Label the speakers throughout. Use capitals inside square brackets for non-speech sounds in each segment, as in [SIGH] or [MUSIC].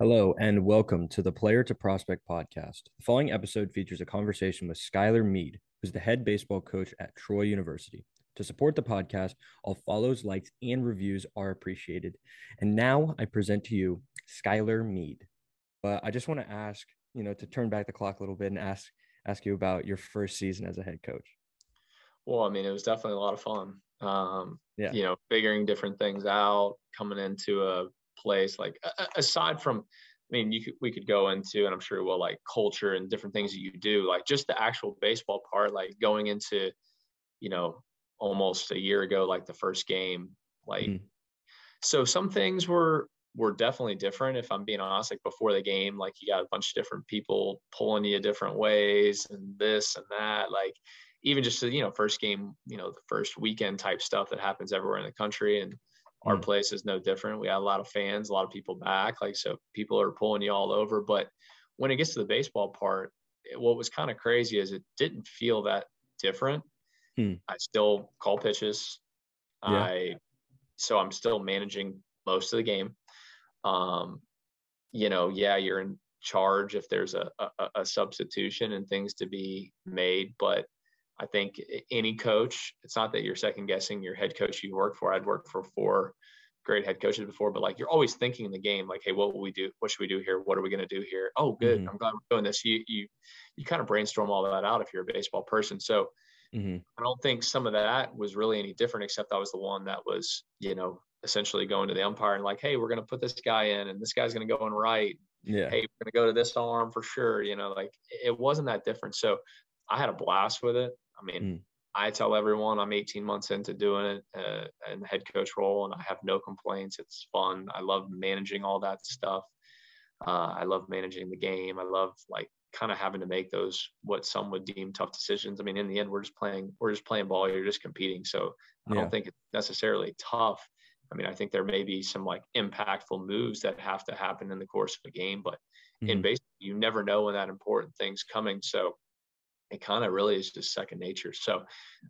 Speaker 1: Hello, and welcome to the Player to Prospect podcast. The following episode features a conversation with Skylar Meade, who's the head baseball coach at Troy University. To support the podcast, all follows, likes, and reviews are appreciated. And now I present to you Skylar Meade. But I just want to ask, you know, to turn back the clock a little bit and ask ask you about your first season as a head coach.
Speaker 2: Well, I mean, it was definitely a lot of fun. Um, yeah. You know, figuring different things out, coming into a place like aside from I mean, you could, we could go into, and I'm sure we'll like culture and different things that you do, like just the actual baseball part, like going into, you know, almost a year ago, like the first game, like, mm. so some things were, were definitely different. If I'm being honest, like before the game, like you got a bunch of different people pulling you different ways and this and that, like even just, you know, first game, you know, the first weekend type stuff that happens everywhere in the country. And, our mm. place is no different. We got a lot of fans, a lot of people back. Like, so people are pulling you all over. But when it gets to the baseball part, what was kind of crazy is it didn't feel that different. Hmm. I still call pitches. Yeah. I, so I'm still managing most of the game. Um, you know, yeah, you're in charge if there's a, a, a substitution and things to be made, but I think any coach, it's not that you're second guessing your head coach you work for. I'd worked for four great head coaches before, but like you're always thinking in the game, like, hey, what will we do? What should we do here? What are we going to do here? Oh, good. Mm-hmm. I'm glad we're doing this. You you you kind of brainstorm all that out if you're a baseball person. So mm-hmm. I don't think some of that was really any different, except I was the one that was, you know, essentially going to the umpire and like, hey, we're going to put this guy in, and this guy's going to go in right. Yeah. Hey, we're going to go to this arm for sure. You know, like it wasn't that different. So I had a blast with it. I mean, mm. I tell everyone I'm 18 months into doing it uh, in the head coach role, and I have no complaints. It's fun. I love managing all that stuff. Uh, I love managing the game. I love like kind of having to make those what some would deem tough decisions. I mean, in the end, we're just playing. We're just playing ball. You're just competing. So I yeah. don't think it's necessarily tough. I mean, I think there may be some like impactful moves that have to happen in the course of a game, but mm-hmm. in baseball, you never know when that important thing's coming. So it kind of really is just second nature. So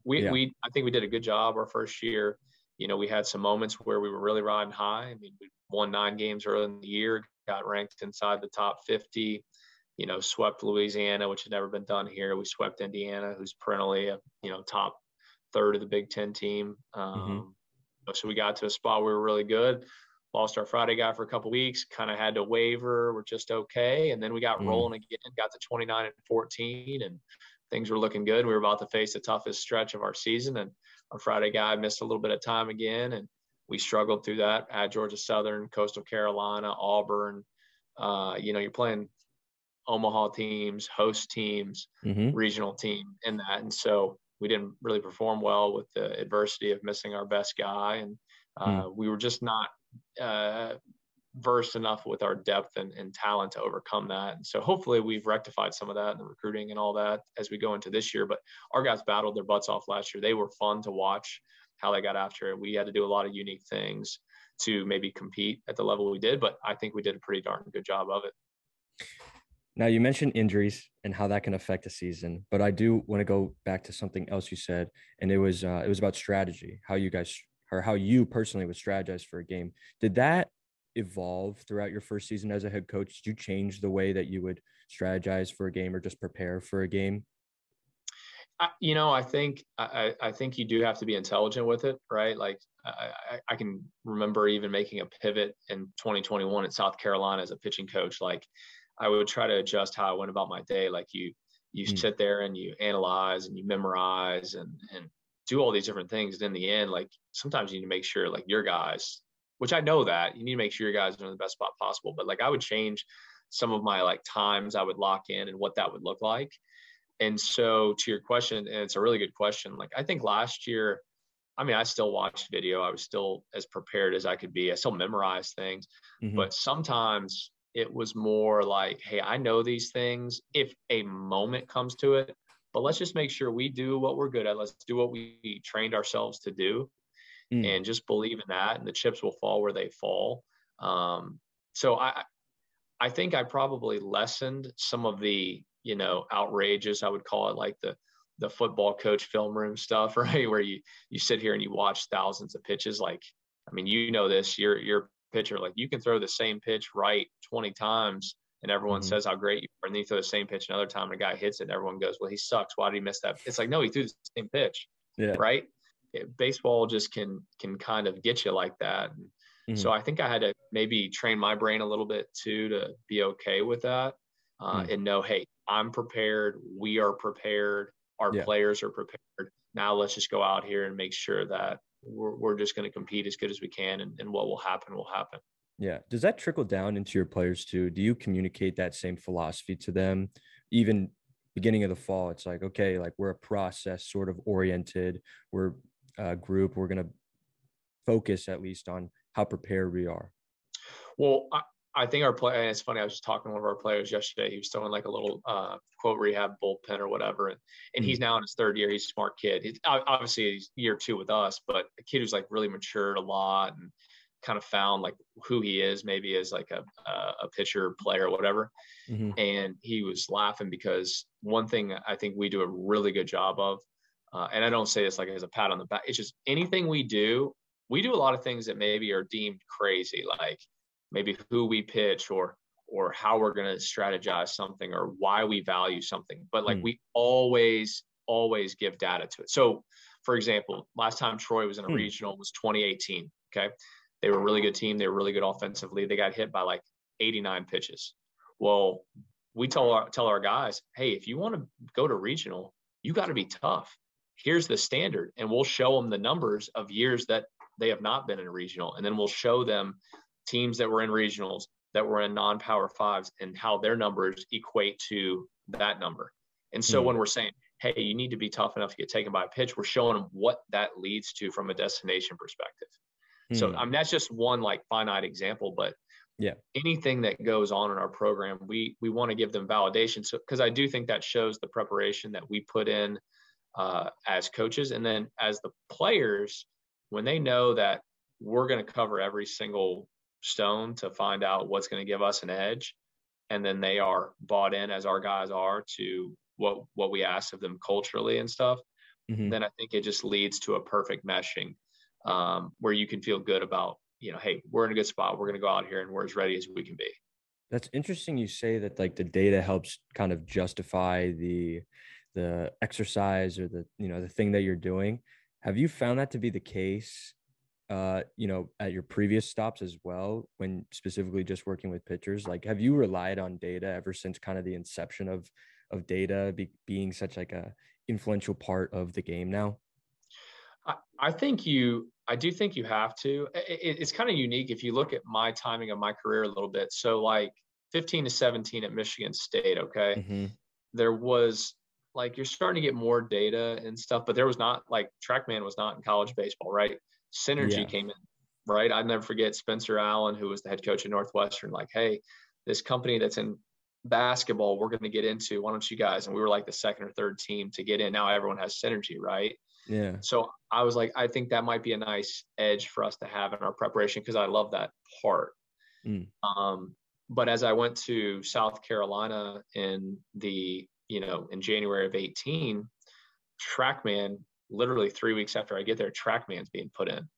Speaker 2: we, yeah. we, I think we did a good job our first year. You know, we had some moments where we were really riding high. I mean, we won nine games early in the year, got ranked inside the top 50, you know, swept Louisiana, which had never been done here. We swept Indiana, who's perennially a, you know, top third of the Big Ten team. Mm-hmm. Um, mm-hmm. So we got to a spot where we were really good lost our Friday guy for a couple weeks, kind of had to waver. We're just okay. And then we got mm. rolling again, got to 29 and 14, and things were looking good. We were about to face the toughest stretch of our season. And our Friday guy missed a little bit of time again. And we struggled through that at Georgia Southern, Coastal Carolina, Auburn. Uh, you know, you're playing Omaha teams, host teams, mm-hmm. regional team in that. And so we didn't really perform well with the adversity of missing our best guy. And uh, mm. we were just not uh, versed enough with our depth and, and, talent to overcome that. And so hopefully we've rectified some of that in the recruiting and all that as we go into this year. But our guys battled their butts off last year. They were fun to watch how they got after it. We had to do a lot of unique things to maybe compete at the level we did, but I think we did a pretty darn good job of it.
Speaker 1: Now you mentioned injuries and how that can affect a season, but I do want to go back to something else you said, and it was uh, it was about strategy, how you guys or how you personally would strategize for a game. Did that evolve throughout your first season as a head coach? Did you change the way that you would strategize for a game or just prepare for a game?
Speaker 2: you know, I think I, I think you do have to be intelligent with it, right? Like I, I can remember even making a pivot in 2021 at South Carolina as a pitching coach. Like I would try to adjust how I went about my day. Like you you mm. sit there and you analyze and you memorize and and do all these different things. And in the end, like sometimes you need to make sure like your guys, which I know that you need to make sure your guys are in the best spot possible. But like I would change some of my like times I would lock in and what that would look like. And so to your question, and it's a really good question. Like I think last year, I mean, I still watched video. I was still as prepared as I could be. I still memorized things, mm-hmm. but sometimes it was more like, hey, I know these things. If a moment comes to it, but let's just make sure we do what we're good at. Let's do what we trained ourselves to do mm. and just believe in that. And the chips will fall where they fall. Um, so I, I think I probably lessened some of the, you know, outrageous, I would call it like the, the football coach film room stuff, [LAUGHS] right? Where you, you sit here and you watch thousands of pitches. Like, I mean, you know this, you're, you're pitcher. Like you can throw the same pitch right 20 times and everyone mm-hmm. says how great you are. And then you throw the same pitch another time and a guy hits it and everyone goes, well, he sucks. Why did he miss that? It's like, no, he threw the same pitch. Yeah. Right. It, baseball just can, can kind of get you like that. And mm-hmm. so I think I had to maybe train my brain a little bit too, to be okay with that uh, mm-hmm. and know, Hey, I'm prepared. We are prepared. Our yeah. players are prepared. Now let's just go out here and make sure that we're, we're just going to compete as good as we can and, and what will happen will happen.
Speaker 1: Yeah. Does that trickle down into your players too? Do you communicate that same philosophy to them? Even beginning of the fall, it's like, okay, like we're a process sort of oriented, we're a group, we're going to focus at least on how prepared we are.
Speaker 2: Well, I, I think our play, it's funny. I was just talking to one of our players yesterday. He was throwing like a little uh, quote rehab bullpen or whatever. And, and he's mm-hmm. now in his third year. He's a smart kid. He's, obviously, he's year two with us, but a kid who's like really matured a lot and kind of found like who he is maybe as like a a pitcher player or whatever mm-hmm. and he was laughing because one thing i think we do a really good job of uh, and i don't say this like as a pat on the back it's just anything we do we do a lot of things that maybe are deemed crazy like maybe who we pitch or or how we're going to strategize something or why we value something but like mm. we always always give data to it so for example last time troy was in a mm. regional was 2018 okay they were a really good team. They were really good offensively. They got hit by like 89 pitches. Well, we tell our tell our guys, hey, if you want to go to regional, you got to be tough. Here's the standard, and we'll show them the numbers of years that they have not been in a regional, and then we'll show them teams that were in regionals that were in non-power fives and how their numbers equate to that number. And so mm-hmm. when we're saying, hey, you need to be tough enough to get taken by a pitch, we're showing them what that leads to from a destination perspective. So hmm. I mean that's just one like finite example, but yeah, anything that goes on in our program, we we want to give them validation. So because I do think that shows the preparation that we put in uh, as coaches, and then as the players, when they know that we're going to cover every single stone to find out what's going to give us an edge, and then they are bought in as our guys are to what what we ask of them culturally and stuff. Mm-hmm. Then I think it just leads to a perfect meshing um, where you can feel good about, you know, hey, we're in a good spot. We're going to go out here and we're as ready as we can be.
Speaker 1: That's interesting. You say that like the data helps kind of justify the the exercise or the you know the thing that you're doing. Have you found that to be the case? Uh, you know, at your previous stops as well, when specifically just working with pitchers, like have you relied on data ever since kind of the inception of of data be, being such like a influential part of the game now?
Speaker 2: I, I think you, I do think you have to. It, it's kind of unique if you look at my timing of my career a little bit. So, like 15 to 17 at Michigan State, okay, mm-hmm. there was like you're starting to get more data and stuff, but there was not like TrackMan was not in college baseball, right? Synergy yeah. came in, right? I'd never forget Spencer Allen, who was the head coach at Northwestern, like, hey, this company that's in basketball we're going to get into why don't you guys and we were like the second or third team to get in now everyone has synergy right
Speaker 1: yeah.
Speaker 2: So I was like, I think that might be a nice edge for us to have in our preparation because I love that part. Mm. Um, but as I went to South Carolina in the, you know, in January of 18, TrackMan, literally three weeks after I get there, TrackMan's being put in.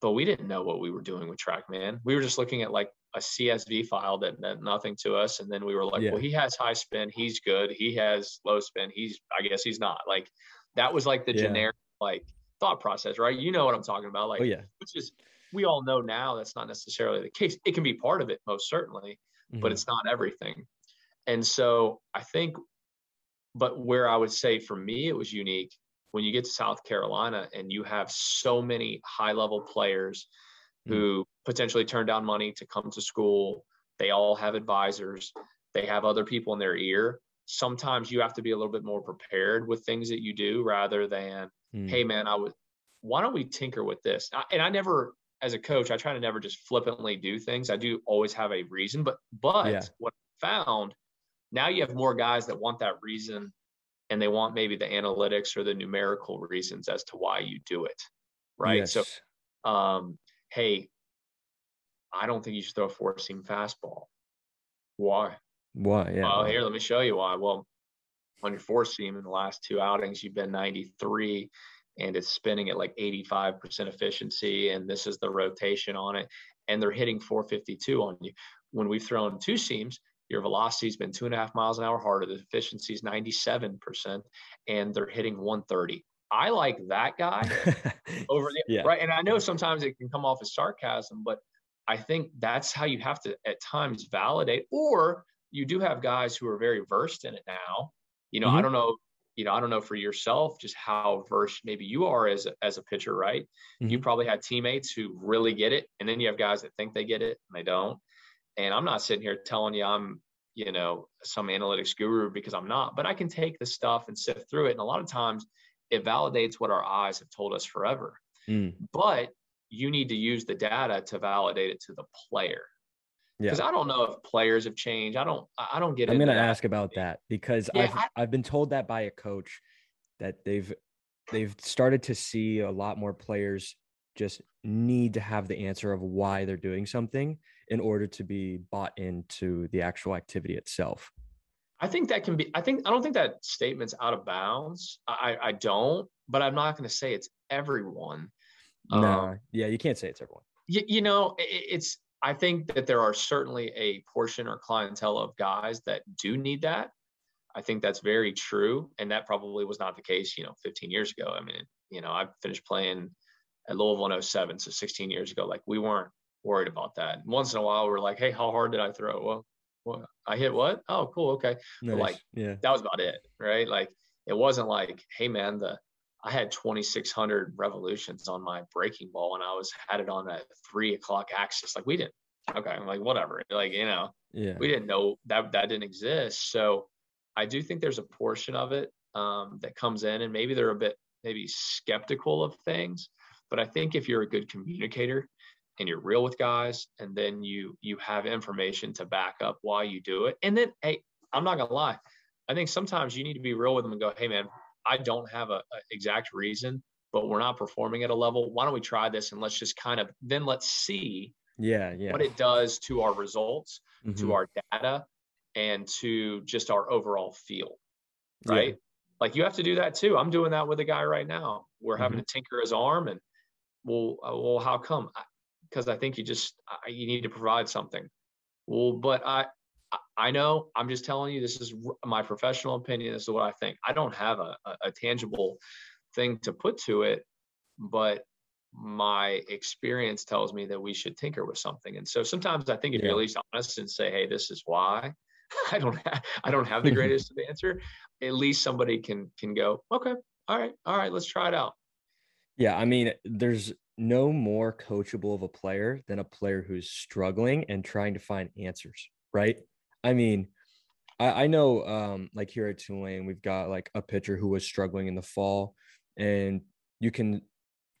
Speaker 2: But we didn't know what we were doing with TrackMan. We were just looking at like a CSV file that meant nothing to us. And then we were like, yeah. well, he has high spin. He's good. He has low spin. He's, I guess he's not. Like that was like the yeah. generic like thought process, right? You know what I'm talking about. Like,
Speaker 1: oh, yeah.
Speaker 2: which is we all know now that's not necessarily the case. It can be part of it, most certainly, mm-hmm. but it's not everything. And so I think, but where I would say for me it was unique when you get to South Carolina and you have so many high level players mm-hmm. who potentially turn down money to come to school. They all have advisors. They have other people in their ear sometimes you have to be a little bit more prepared with things that you do rather than mm. hey man i would why don't we tinker with this and i never as a coach i try to never just flippantly do things i do always have a reason but but yeah. what I found now you have more guys that want that reason and they want maybe the analytics or the numerical reasons as to why you do it right yes. so um hey i don't think you should throw a four seam fastball why
Speaker 1: why? Yeah.
Speaker 2: Well, here, let me show you why. Well, on your four seam in the last two outings, you've been 93 and it's spinning at like 85% efficiency. And this is the rotation on it. and they're hitting 452 on you. When we've thrown two seams, your velocity's been two and a half miles an hour harder. The efficiency is 97%, and they're hitting 130. I like that guy [LAUGHS] over the yeah. right. And I know sometimes it can come off as sarcasm, but I think that's how you have to at times validate. Or you do have guys who are very versed in it now. You know, mm-hmm. I don't know. You know, I don't know for yourself just how versed maybe you are as a, as a pitcher, right? Mm-hmm. You probably had teammates who really get it, and then you have guys that think they get it and they don't. And I'm not sitting here telling you I'm, you know, some analytics guru because I'm not, but I can take the stuff and sift through it. And a lot of times it validates what our eyes have told us forever. Mm. But you need to use the data to validate it to the player. Because yeah. I don't know if players have changed. I don't. I don't get.
Speaker 1: I'm going to ask about that because yeah, I've I, I've been told that by a coach that they've they've started to see a lot more players just need to have the answer of why they're doing something in order to be bought into the actual activity itself.
Speaker 2: I think that can be. I think I don't think that statement's out of bounds. I I don't, but I'm not going to say it's everyone.
Speaker 1: No, um, yeah, you can't say it's everyone.
Speaker 2: You, you know, it, it's. I think that there are certainly a portion or clientele of guys that do need that. I think that's very true, and that probably was not the case, you know, 15 years ago. I mean, you know, I finished playing at Louisville in 07, so 16 years ago. Like we weren't worried about that. Once in a while, we're like, "Hey, how hard did I throw?" Well, well, I hit what? Oh, cool. Okay. Nice. like, yeah, that was about it. Right. Like, it wasn't like, hey, man, the, I had 2,600 revolutions on my breaking ball and I was had it on a three o'clock axis. Like, we didn't, okay. I'm like, whatever. Like, you know, yeah, we didn't know that that didn't exist. So I do think there's a portion of it um, that comes in and maybe they're a bit, maybe skeptical of things. But I think if you're a good communicator, and you're real with guys and then you you have information to back up why you do it and then hey i'm not gonna lie i think sometimes you need to be real with them and go hey man i don't have a, a exact reason but we're not performing at a level why don't we try this and let's just kind of then let's see
Speaker 1: yeah yeah
Speaker 2: what it does to our results mm-hmm. to our data and to just our overall feel right yeah. like you have to do that too i'm doing that with a guy right now we're having mm-hmm. to tinker his arm and well uh, well how come because I think you just you need to provide something. Well, but I I know I'm just telling you this is my professional opinion. This is what I think. I don't have a, a tangible thing to put to it, but my experience tells me that we should tinker with something. And so sometimes I think if yeah. you're at least honest and say, "Hey, this is why," [LAUGHS] I don't have I don't have the [LAUGHS] greatest answer. At least somebody can can go, "Okay, all right, all right, let's try it out."
Speaker 1: Yeah, I mean, there's no more coachable of a player than a player who's struggling and trying to find answers, right? I mean, I, I know um, like here at Tulane, we've got like a pitcher who was struggling in the fall, and you can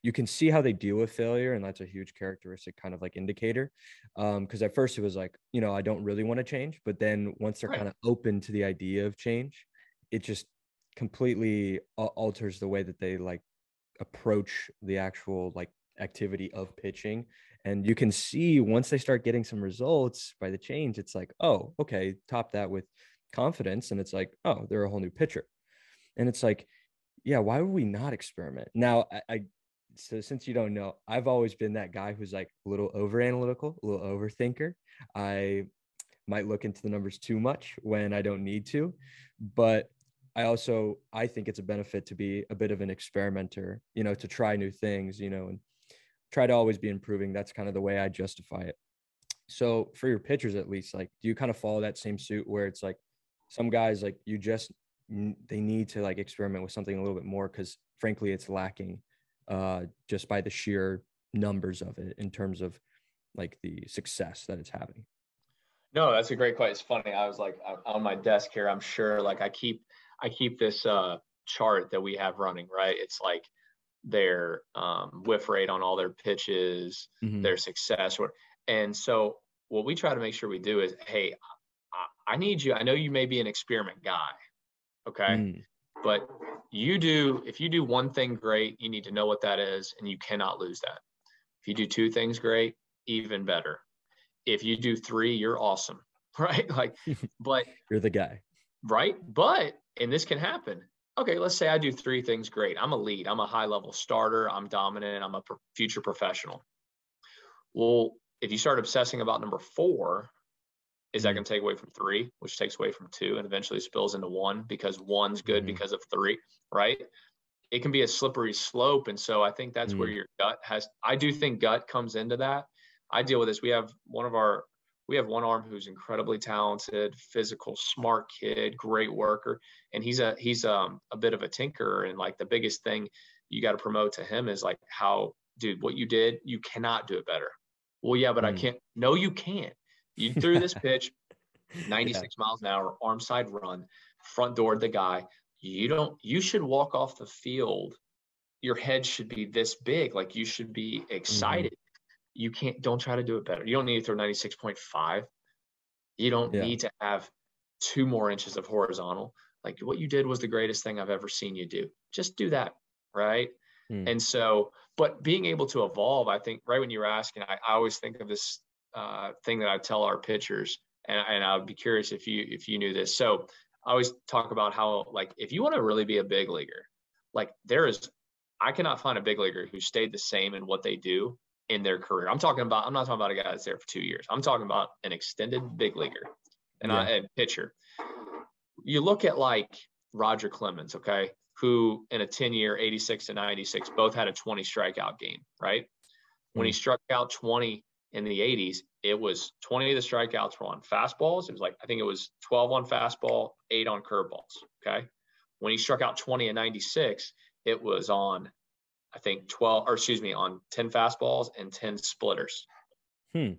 Speaker 1: you can see how they deal with failure, and that's a huge characteristic kind of like indicator. Because um, at first it was like, you know, I don't really want to change, but then once they're right. kind of open to the idea of change, it just completely alters the way that they like approach the actual like activity of pitching. And you can see once they start getting some results by the change, it's like, oh, okay, top that with confidence. And it's like, oh, they're a whole new pitcher. And it's like, yeah, why would we not experiment? Now, I, I so since you don't know, I've always been that guy who's like a little over analytical, a little overthinker. I might look into the numbers too much when I don't need to, but I also I think it's a benefit to be a bit of an experimenter, you know, to try new things, you know, and try to always be improving. That's kind of the way I justify it. So for your pitchers, at least, like, do you kind of follow that same suit where it's like some guys, like, you just they need to like experiment with something a little bit more because frankly, it's lacking uh, just by the sheer numbers of it in terms of like the success that it's having.
Speaker 2: No, that's a great question. It's funny. I was like on my desk here. I'm sure like I keep I keep this uh, chart that we have running. Right. It's like their um, whiff rate on all their pitches, mm-hmm. their success. And so what we try to make sure we do is, hey, I, I need you. I know you may be an experiment guy, okay, mm. but you do. If you do one thing great, you need to know what that is, and you cannot lose that. If you do two things great, even better. If you do three, you're awesome, [LAUGHS] right? Like, [LAUGHS] but
Speaker 1: you're the guy,
Speaker 2: right? But and this can happen okay, let's say I do three things great. I'm a lead, I'm a high level starter, I'm dominant, I'm a future professional. Well, if you start obsessing about number four, is that
Speaker 1: Mm-hmm.
Speaker 2: going to take away from three, which takes away from two and eventually spills into one because one's good
Speaker 1: Mhm.
Speaker 2: because of three, right? It can be a slippery slope. And so I think that's where
Speaker 1: Mm.
Speaker 2: your gut has, I do think gut comes into that. I deal with this. We have one of our, we have one arm who's incredibly talented, physical, smart kid, great worker. And he's a, he's um, a bit of a tinkerer. And like the biggest thing you got to promote to him is like how, dude, what you did, you cannot do it better. Well, yeah, but I
Speaker 1: Mm.
Speaker 2: can't. No, you can't. You [LAUGHS] threw this pitch 96 miles an hour, arm side run, front door the guy. You don't, you should walk off the field. Your head should be this big. Like you should be excited. You can't, don't try to do it better. You don't need to throw 96.5. You don't
Speaker 1: Yeah.
Speaker 2: need to have two more inches of horizontal. Like what you did was the greatest thing I've ever seen you do. Just do that. Right.
Speaker 1: Mm.
Speaker 2: And so, but being able to evolve, I think, right when you were asking, I, I always think of this uh, thing that I tell our pitchers, and, and I would be curious if you if you knew this. So I always talk about how like if you want to really be a big leaguer, like there is, I cannot find a big leaguer who stayed the same in what they do in their career. I'm talking about, I'm not talking about a guy that's there for two years. I'm talking about an extended big leaguer and
Speaker 1: Yeah.
Speaker 2: I and pitcher. You look at like Roger Clemens, okay, who in a 10 year 86 to 96 both had a 20 strikeout game, right? When he mm. struck out 20 in the 80s, it was 20 of the strikeouts were on fastballs. It was like, I think it was 12 on fastball, eight on curveballs. Okay. When he struck out 20 in 96, it was on, I think 12, or excuse me, on 10 fastballs and 10 splitters.
Speaker 1: Hmm.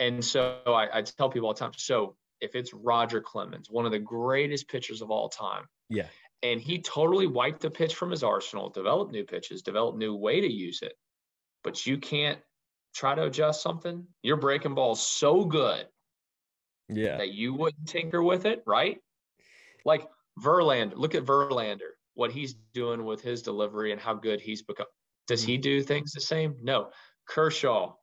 Speaker 2: And so I, I tell people all the time so if it's Roger Clemens, one of the greatest pitchers of all time,
Speaker 1: Yeah.
Speaker 2: and he totally wiped the pitch from his arsenal, developed new pitches, developed new way to use it. But you can't try to adjust something. Your breaking ball is so good
Speaker 1: Yeah.
Speaker 2: that you wouldn't tinker with it, right? Like Verlander, look at Verlander, what he's doing with his delivery and how good he's become. Does he do things the same? No. Kershaw,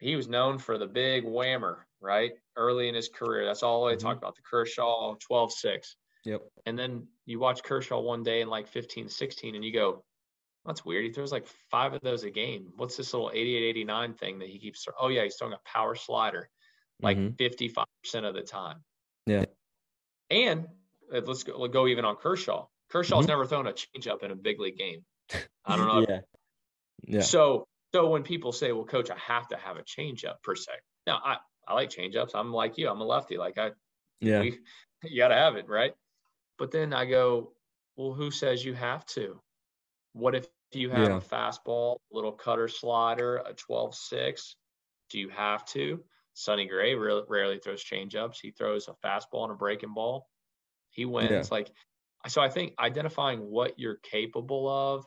Speaker 2: he was known for the big whammer, right? Early in his career. That's all they
Speaker 1: Mhm.
Speaker 2: talked about the Kershaw 12 6.
Speaker 1: Yep.
Speaker 2: And then you watch Kershaw one day in like 15, 16, and you go, that's weird. He throws like five of those a game. What's this little 88, 89 thing that he keeps? Oh, yeah, he's throwing a power slider like
Speaker 1: Mhm.
Speaker 2: 55% of the time.
Speaker 1: Yeah.
Speaker 2: And uh, let's go, let's go even on Kershaw. Kershaw's
Speaker 1: Mhm.
Speaker 2: never thrown a changeup in a big league game. [LAUGHS] I don't know.
Speaker 1: Yeah. Yeah.
Speaker 2: So, so when people say, well, coach, I have to have a changeup per se. Now, I, I like changeups. I'm like you. I'm a lefty. Like I,
Speaker 1: Yeah.
Speaker 2: we, [LAUGHS] you got to have it, right? But then I go, well, who says you have to? What if you have
Speaker 1: Yeah.
Speaker 2: a fastball, little cutter slider, a 12 6? Do you have to? Sonny Gray re- rarely throws changeups. He throws a fastball and a breaking ball. He wins. Like, so I think identifying what you're capable of,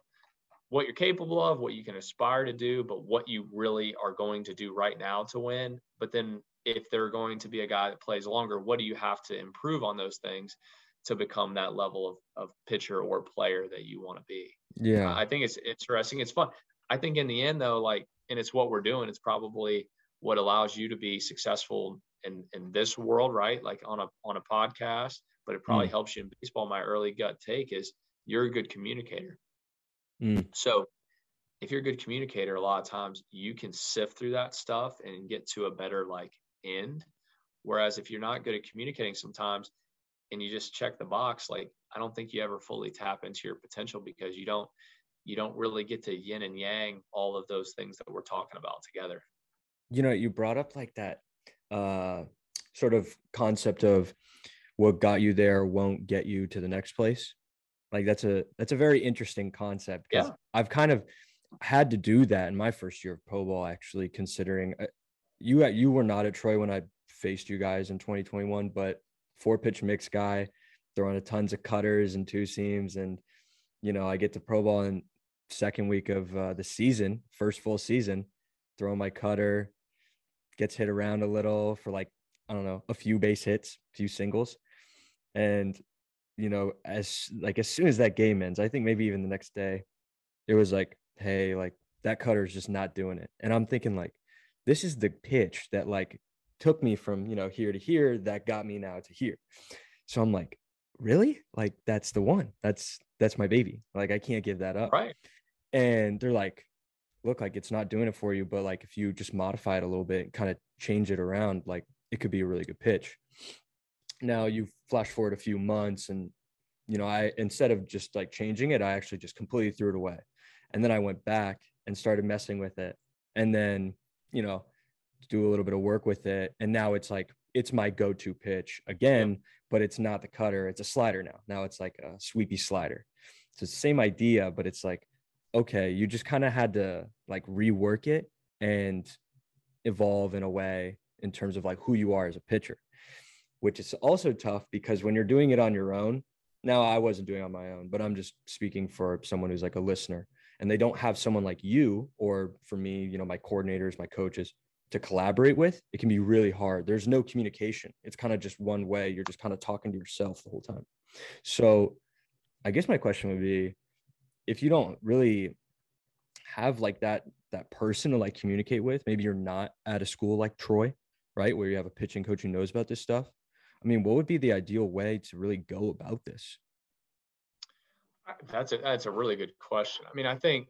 Speaker 2: what you're capable of, what you can aspire to do, but what you really are going to do right now to win. But then if they're going to be a guy that plays longer, what do you have to improve on those things to become that level of, of pitcher or player that you want to be?
Speaker 1: Yeah.
Speaker 2: I think it's interesting. It's fun. I think in the end though, like, and it's what we're doing, it's probably what allows you to be successful in, in this world, right? Like on a, on a podcast, but it probably helps you in baseball. My early gut take is you're a good communicator.
Speaker 1: Mm.
Speaker 2: So if you're a good communicator, a lot of times you can sift through that stuff and get to a better like end. Whereas if you're not good at communicating sometimes and you just check the box, like I don't think you ever fully tap into your potential because you don't you don't really get to yin and yang all of those things that we're talking about together.
Speaker 1: you know you brought up like that uh sort of concept of what got you there won't get you to the next place like that's a that's a very interesting concept
Speaker 2: Yeah.
Speaker 1: i've kind of had to do that in my first year of pro ball actually considering uh, you you were not at troy when i faced you guys in 2021 but four pitch mix guy throwing a tons of cutters and two seams and you know i get to pro ball in second week of uh, the season first full season throwing my cutter gets hit around a little for like I don't know a few base hits, a few singles, and you know as like as soon as that game ends, I think maybe even the next day, it was like, hey, like that cutter's just not doing it, and I'm thinking like, this is the pitch that like took me from you know here to here that got me now to here, so I'm like, really, like that's the one, that's that's my baby, like I can't give that up,
Speaker 2: Right.
Speaker 1: and they're like look like it's not doing it for you but like if you just modify it a little bit kind of change it around like it could be a really good pitch now you flash forward a few months and you know i instead of just like changing it i actually just completely threw it away. And then i went back and started messing with it and then you know do a little bit of work with it. And now it's like it's my go-to pitch again but it's not the cutter it's a slider now. Now it's like a sweepy slider. So it's the same idea but it's like okay you just kind of had to like rework it and evolve in a way in terms of like who you are as a pitcher which is also tough because when you're doing it on your own now i wasn't doing on my own but i'm just speaking for someone who's like a listener and they don't have someone like you or for me you know my coordinators my coaches to collaborate with it can be really hard. There's no communication. It's kind of just one way. You're just kind of talking to yourself the whole time. So i guess my question would be if you don't really have like that that person to like communicate with maybe you're not at a school like troy right where you have a pitching coach who knows about this stuff i mean what would be the ideal way to really go about this?
Speaker 2: That's a that's a really good question. I mean i think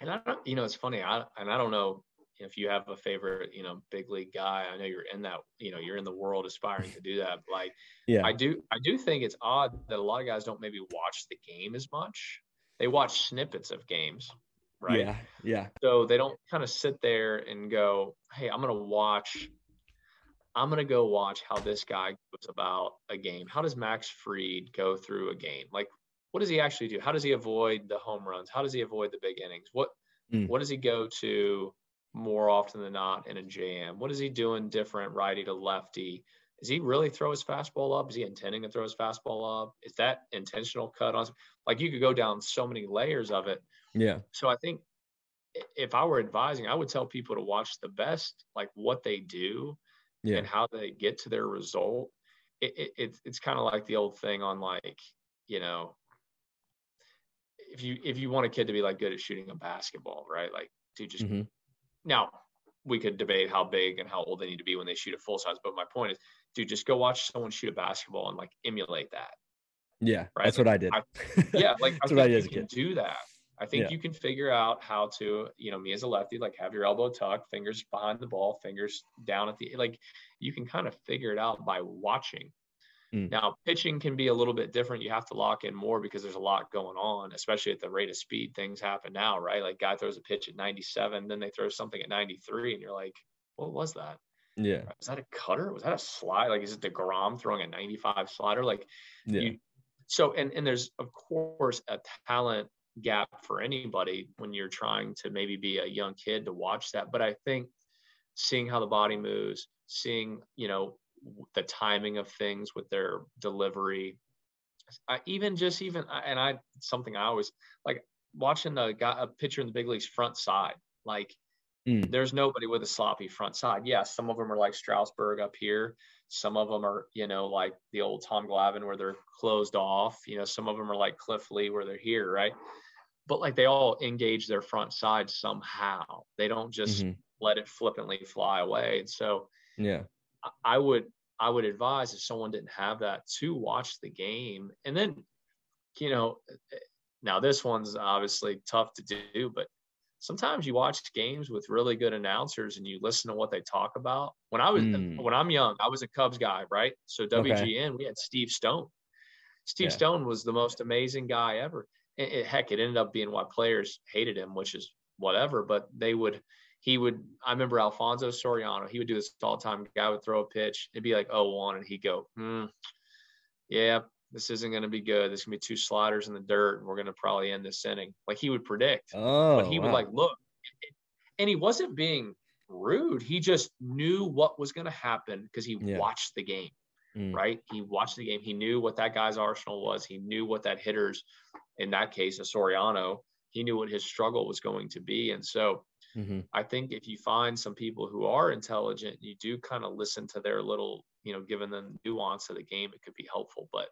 Speaker 2: and i don't you know it's funny i and i don't know if you have a favorite you know big league guy. I know you're in that you know you're in the world aspiring to do that like [LAUGHS] yeah. I do i do think it's odd that a lot of guys don't maybe watch the game as much. They watch snippets of games right?
Speaker 1: Yeah yeah.
Speaker 2: So they don't kind of sit there and go hey i'm gonna watch i'm gonna go watch how this guy goes about a game how does max Fried go through a game like what does he actually do how does he avoid the home runs how does he avoid the big innings what mm. what does he go to more often than not in a jam what is he doing different righty to lefty is he really throw his fastball up? Is he intending to throw his fastball up? Is that intentional cut on? Like you could go down so many layers of it.
Speaker 1: Yeah.
Speaker 2: So I think if I were advising, I would tell people to watch the best, like what they do yeah. and how they get to their result. It, it, it's it's kind of like the old thing on like, you know, if you if you want a kid to be like good at shooting a basketball, right? Like, to just mm-hmm. now we could debate how big and how old they need to be when they shoot a full size. But my point is, dude, just go watch someone shoot a basketball and like emulate that.
Speaker 1: Yeah, right? that's what I did.
Speaker 2: I, [LAUGHS] yeah, like that's I what I did. You can do that. I think yeah. you can figure out how to, you know, me as a lefty, like have your elbow tucked, fingers behind the ball, fingers down at the like. You can kind of figure it out by watching. Mm. Now, pitching can be a little bit different. You have to lock in more because there's a lot going on, especially at the rate of speed things happen now, right? Like guy throws a pitch at 97, then they throw something at 93, and you're like, what was that?
Speaker 1: Yeah.
Speaker 2: Was that a cutter? Was that a slide? Like, is it deGrom throwing a 95 slider? Like, yeah. You, so, and, and there's, of course, a talent gap for anybody when you're trying to maybe be a young kid to watch that. But I think seeing how the body moves, seeing, you know, the timing of things with their delivery, I, even just even, and I, something I always like watching a guy, a pitcher in the big leagues front side, like, Mm. There's nobody with a sloppy front side. Yes, yeah, some of them are like Strasburg up here. Some of them are, you know, like the old Tom Glavine where they're closed off. You know, some of them are like Cliff Lee where they're here, right? But like they all engage their front side somehow. They don't just mm-hmm. let it flippantly fly away. And so,
Speaker 1: yeah,
Speaker 2: I would I would advise if someone didn't have that to watch the game, and then, you know, now this one's obviously tough to do, but sometimes you watch games with really good announcers and you listen to what they talk about. When I was mm. when I'm young, I was a Cubs guy, right? So WGN, okay. we had Steve Stone. Steve yeah. Stone was the most amazing guy ever. It, it, heck, it ended up being why players hated him, which is whatever. But they would, he would. I remember Alfonso Soriano. He would do this all the time. Guy would throw a pitch, it'd be like oh one, and he'd go, hmm, yeah, this isn't going to be good. There's going to be two sliders in the dirt, and we're going to probably end this inning. Like he would predict.
Speaker 1: Oh,
Speaker 2: but he wow. would like look, and he wasn't being rude. He just knew what was going to happen because he yeah. watched the game. Mm. Right? He watched the game. He knew what that guy's arsenal was. He knew what that hitter's, in that case, a Soriano. He knew what his struggle was going to be, and so Mm-hmm. I think if you find some people who are intelligent, you do kind of listen to their little, you know, given them nuance of the game, it could be helpful. But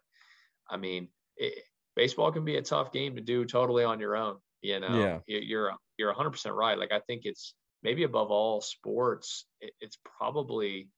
Speaker 2: I mean, it, baseball can be a tough game to do totally on your own. You know,
Speaker 1: yeah.
Speaker 2: you're you're 100% right. Like I think it's maybe above all sports, it, it's probably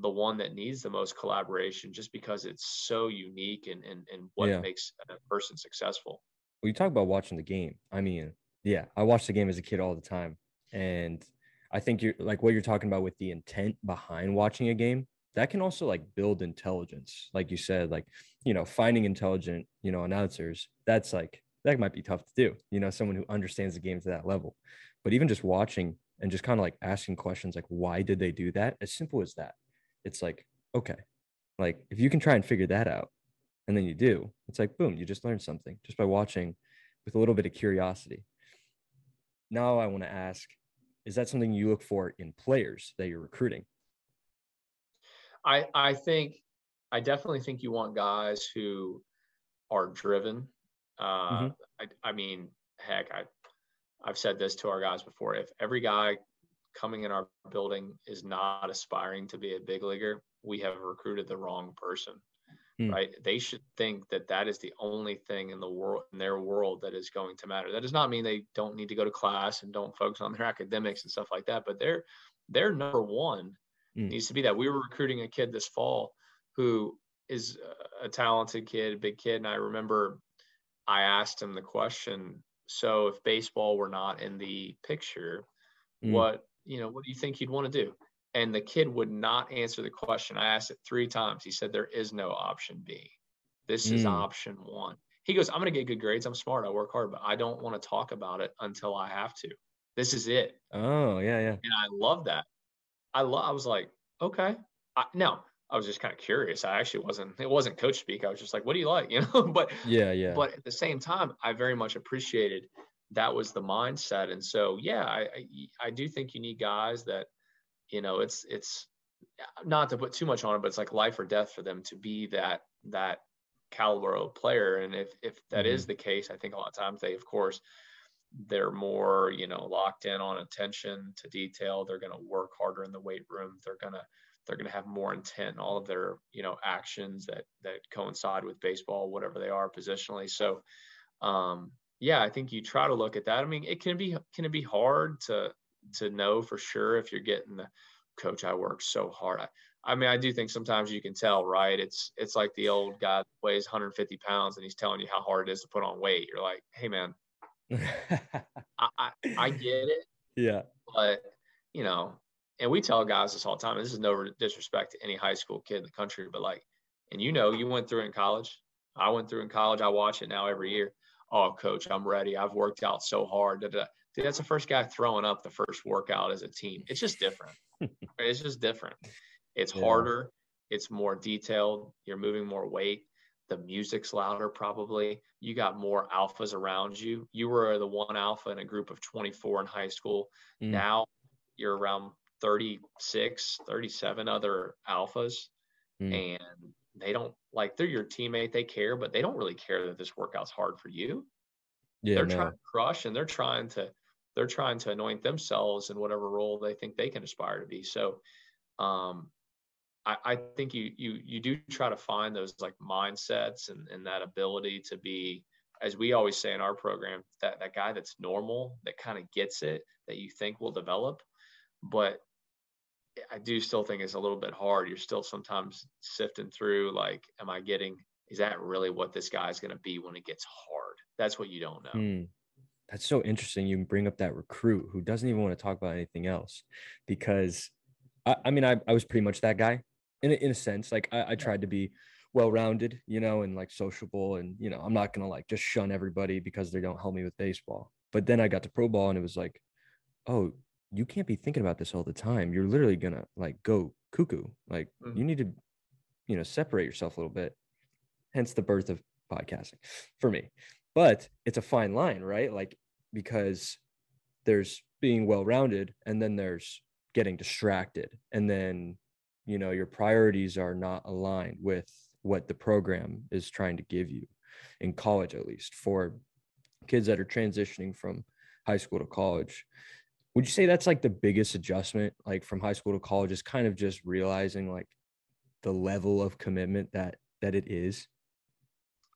Speaker 2: the one that needs the most collaboration, just because it's so unique and and and what yeah. makes a person successful.
Speaker 1: Well, you talk about watching the game. I mean, Yeah, I watched the game as a kid all the time, and I think you're like what you're talking about with the intent behind watching a game. That can also like build intelligence, like you said, like you know, finding intelligent, you know, announcers. That's like that might be tough to do. You know, someone who understands the game to that level. But even just watching and just kind of like asking questions like, why did they do that? As simple as that. It's like, okay, like if you can try and figure that out, and then you do, it's like boom, you just learned something just by watching with a little bit of curiosity. Now I want to ask, is that something you look for in players that you're recruiting?
Speaker 2: I I think I definitely think you want guys who are driven. Uh, mm-hmm. I, I mean, heck, I I've said this to our guys before. If every guy coming in our building is not aspiring to be a big leaguer, we have recruited the wrong person. Hmm. Right? They should think that that is the only thing in the world in their world that is going to matter. That does not mean they don't need to go to class and don't focus on their [LAUGHS] academics and stuff like that, but their their number one hmm. needs to be that. We were recruiting a kid this fall who is a talented kid, a big kid, and I remember I asked him the question so if baseball were not in the picture, mm. what you know, what do you think you'd want to do? And the kid would not answer the question. I asked it three times. He said there is no option B. This mm. is option one. He goes, I'm going to get good grades. I'm smart. I work hard, but I don't want to talk about it until I have to. This is it.
Speaker 1: Oh, yeah, yeah.
Speaker 2: And I love that. I love, I was like, okay. I, now, I was just kind of curious. I actually wasn't, it wasn't coach speak. I was just like, what do you like? [LAUGHS] You know, but
Speaker 1: yeah, yeah.
Speaker 2: But at the same time, I very much appreciated that was the mindset. And so, yeah, I, I, I do think you need guys that, you know, it's, it's not to put too much on it, but it's like life or death for them to be that, that caliber of player. And if, if that mm-hmm. is the case, I think a lot of times they, of course, they're more, you know, locked in on attention to detail. They're going to work harder in the weight room. They're going to, they're going to have more intent in all of their you know actions that that coincide with baseball whatever they are positionally. So um yeah i think you try to look at that. I mean it can be can it be hard to to know for sure if you're getting the coach i work so hard. I, I mean i do think sometimes you can tell right? It's it's like the old guy weighs 150 pounds and he's telling you how hard it is to put on weight. You're like hey man [LAUGHS] I, I i get it
Speaker 1: yeah
Speaker 2: but you know and we tell guys this all the time. This is no disrespect to any high school kid in the country, but like, and you know, you went through in college. I went through in college. I watch it now every year. Oh, coach, I'm ready. I've worked out so hard. Dude, that's the first guy throwing up the first workout as a team. It's just different. [LAUGHS] it's just different. It's yeah. harder. It's more detailed. You're moving more weight. The music's louder, probably. You got more alphas around you. You were the one alpha in a group of 24 in high school. Mm. Now you're around 36, 37 other alphas. Mm. And they don't like they're your teammate, they care, but they don't really care that this workout's hard for you. Yeah, they're no. trying to crush and they're trying to they're trying to anoint themselves in whatever role they think they can aspire to be. So um I, I think you you you do try to find those like mindsets and, and that ability to be as we always say in our program, that that guy that's normal, that kind of gets it, that you think will develop. But I do still think it's a little bit hard. You're still sometimes sifting through like, am I getting, is that really what this guy's going to be when it gets hard? That's what you don't know. Hmm.
Speaker 1: That's so interesting. You bring up that recruit who doesn't even want to talk about anything else because I, I mean, I, I was pretty much that guy in a, in a sense. Like I, I tried to be well rounded, you know, and like sociable. And, you know, I'm not going to like just shun everybody because they don't help me with baseball. But then I got to pro ball and it was like, oh, you can't be thinking about this all the time. You're literally gonna like go cuckoo. Like mm-hmm. you need to, you know, separate yourself a little bit. Hence the birth of podcasting [LAUGHS] for me. But it's a fine line, right? Like because there's being well rounded and then there's getting distracted. And then, you know, your priorities are not aligned with what the program is trying to give you in college, at least for kids that are transitioning from high school to college. Would you say that's like the biggest adjustment like from high school to college is kind of just realizing like the level of commitment that that it is?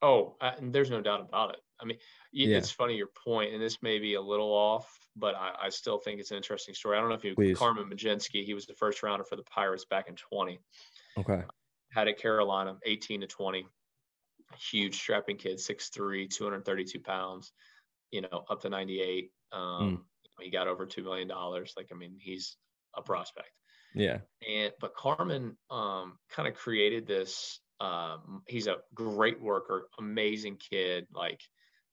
Speaker 2: Oh uh, there's no doubt about it i mean yeah. it's funny your point and this may be a little off but I, I still think it's an interesting story i don't know if you Please. carmen Mlodzinski he was the first rounder for the pirates back in 20
Speaker 1: okay
Speaker 2: had at carolina 18 to 20 huge strapping kid 6'3 232 pounds you know, up to 98. Um, mm. He got over $2 million. Like, I mean, he's a prospect.
Speaker 1: Yeah.
Speaker 2: And, but Carmen um, kind of created this. Um, he's a great worker, amazing kid, like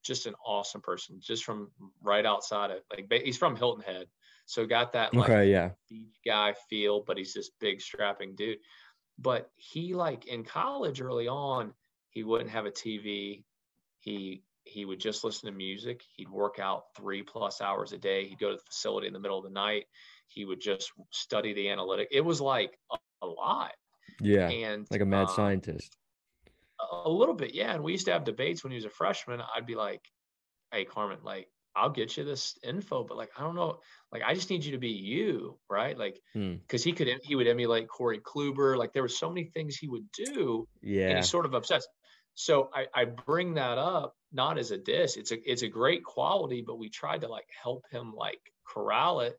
Speaker 2: just an awesome person, just from right outside of like, he's from Hilton Head. So got that like
Speaker 1: okay, yeah.
Speaker 2: beach guy feel, but he's this big strapping dude. But he like in college early on, he wouldn't have a TV. He he would just listen to music. He'd work out three plus hours a day. He'd go to the facility in the middle of the night. He would just study the analytic. It was like a, a lot.
Speaker 1: Yeah. And like a mad um, scientist.
Speaker 2: A, little bit, yeah. And we used to have debates when he was a freshman. I'd be like, "Hey, Carmen, like I'll get you this info, but like I don't know, like I just need you to be you, right? Like because hmm. he could he would emulate Corey Kluber. Like there were so many things he would do.
Speaker 1: Yeah.
Speaker 2: And he's sort of obsessed. So I, I bring that up not as a diss. It's a it's a great quality, but we tried to like help him like corral it.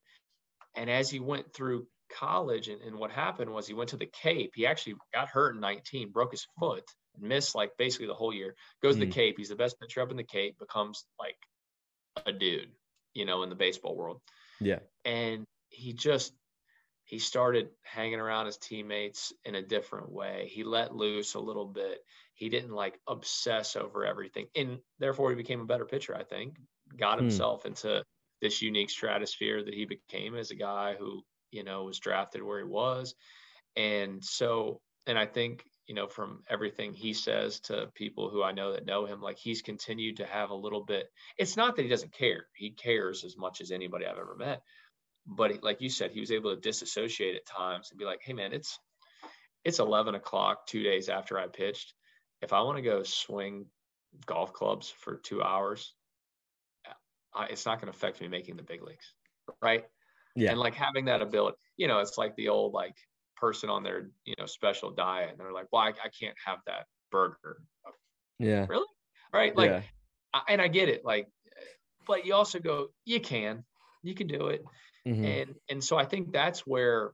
Speaker 2: And as he went through college and, and what happened was he went to the Cape. He actually got hurt in 19, broke his foot, and missed like basically the whole year. Goes mm. to the hmm. Cape. He's the best pitcher up in the Cape, becomes like a dude, you know, in the baseball world.
Speaker 1: Yeah.
Speaker 2: And he just he started hanging around his teammates in a different way. He let loose a little bit. He didn't like obsess over everything. And therefore he became a better pitcher, I think. Got hmm. himself into this unique stratosphere that he became as a guy who, you know, was drafted where he was. And so and I think you know, from everything he says to people who I know that know him, like he's continued to have a little bit. It's not that he doesn't care; he cares as much as anybody I've ever met. But like you said, he was able to disassociate at times and be like, "Hey, man, it's it's 11 o'clock two days after I pitched. If I want to go swing golf clubs for two hours, I, it's not going to affect me making the big leagues, right?
Speaker 1: Yeah.
Speaker 2: And like having that ability, you know, it's like the old like person on their you know special diet and they're like well I, I can't have that burger.
Speaker 1: Yeah.
Speaker 2: Really? Right like yeah. I, and i get it like but you also go you can you can do it. Mm-hmm. and and so i think that's where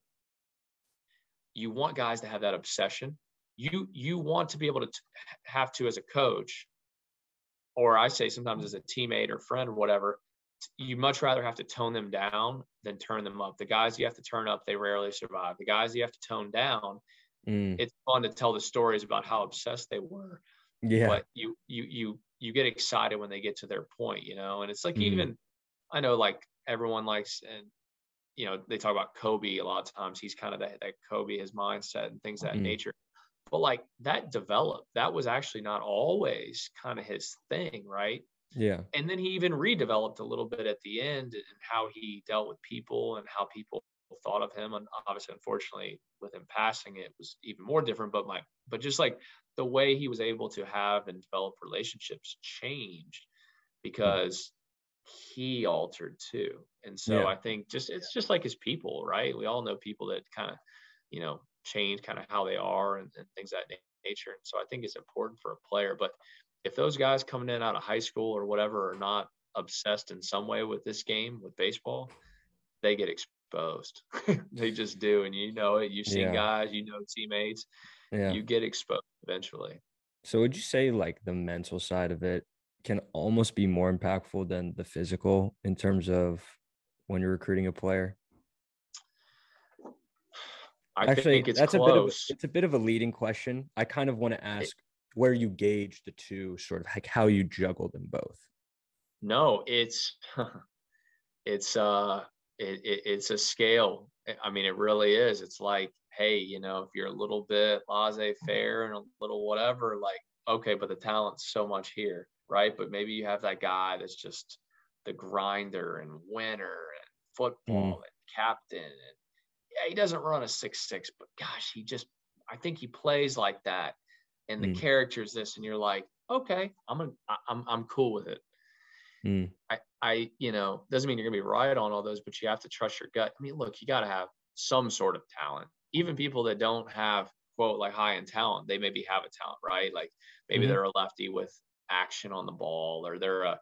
Speaker 2: you want guys to have that obsession. You you want to be able to t- have to as a coach or i say sometimes as a teammate or friend or whatever you much rather have to tone them down than turn them up. The guys you have to turn up, they rarely survive. The guys you have to tone down, mm. it's fun to tell the stories about how obsessed they were.
Speaker 1: Yeah.
Speaker 2: But you you you you get excited when they get to their point, you know. And it's like mm. even I know like everyone likes and you know they talk about Kobe a lot of times. He's kind of that that Kobe his mindset and things of that mm. nature. But like that developed. That was actually not always kind of his thing, right?
Speaker 1: Yeah.
Speaker 2: And then he even redeveloped a little bit at the end and how he dealt with people and how people thought of him. And obviously, unfortunately, with him passing, it was even more different. But my, but just like the way he was able to have and develop relationships changed because he altered too. And so yeah. I think just it's just like his people, right? We all know people that kind of, you know, change kind of how they are and, and things that nature. And so I think it's important for a player. But if those guys coming in out of high school or whatever are not obsessed in some way with this game, with baseball, they get exposed. [LAUGHS] they just do. And you know it. You've seen yeah. guys, you know teammates, yeah. you get exposed eventually.
Speaker 1: So would you say like the mental side of it can almost be more impactful than the physical in terms of when you're recruiting a player?
Speaker 2: I Actually, that's close.
Speaker 1: a bit of it's a bit of a leading question. I kind of want to ask where you gauge the two, sort of like how you juggle them both.
Speaker 2: No, it's [LAUGHS] it's uh it, it, it's a scale. I mean, it really is. It's like, hey, you know, if you're a little bit laissez-faire and a little whatever, like, okay, but the talent's so much here, right? But maybe you have that guy that's just the grinder and winner and football mm. and captain and yeah, he doesn't run a six six, but gosh, he just I think he plays like that and the mm. character's this and you're like okay i'm gonna i'm, I'm cool with it mm. i i you know doesn't mean you're gonna be right on all those but you have to trust your gut i mean look you got to have some sort of talent even people that don't have quote like high end talent they maybe have a talent right like maybe mm-hmm. they're a lefty with action on the ball or they're a,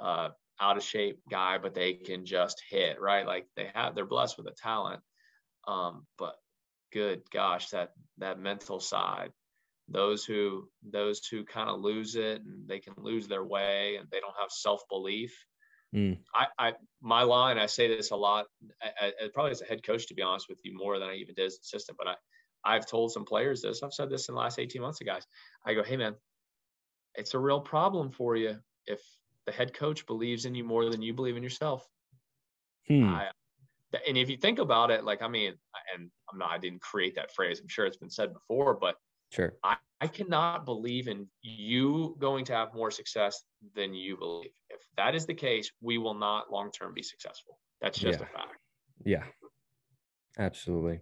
Speaker 2: a out of shape guy but they can just hit right like they have they're blessed with a talent um but good gosh that that mental side those who those who kind of lose it and they can lose their way and they don't have self-belief mm. I, I my line i say this a lot I, I, probably as a head coach to be honest with you more than i even did as an assistant but i i've told some players this i've said this in the last 18 months to guys i go hey man it's a real problem for you if the head coach believes in you more than you believe in yourself hmm. I, and if you think about it like i mean and i'm not i didn't create that phrase i'm sure it's been said before but
Speaker 1: Sure.
Speaker 2: I, I cannot believe in you going to have more success than you believe. If that is the case, we will not long term be successful. That's just
Speaker 1: yeah.
Speaker 2: a fact.
Speaker 1: Yeah. Absolutely.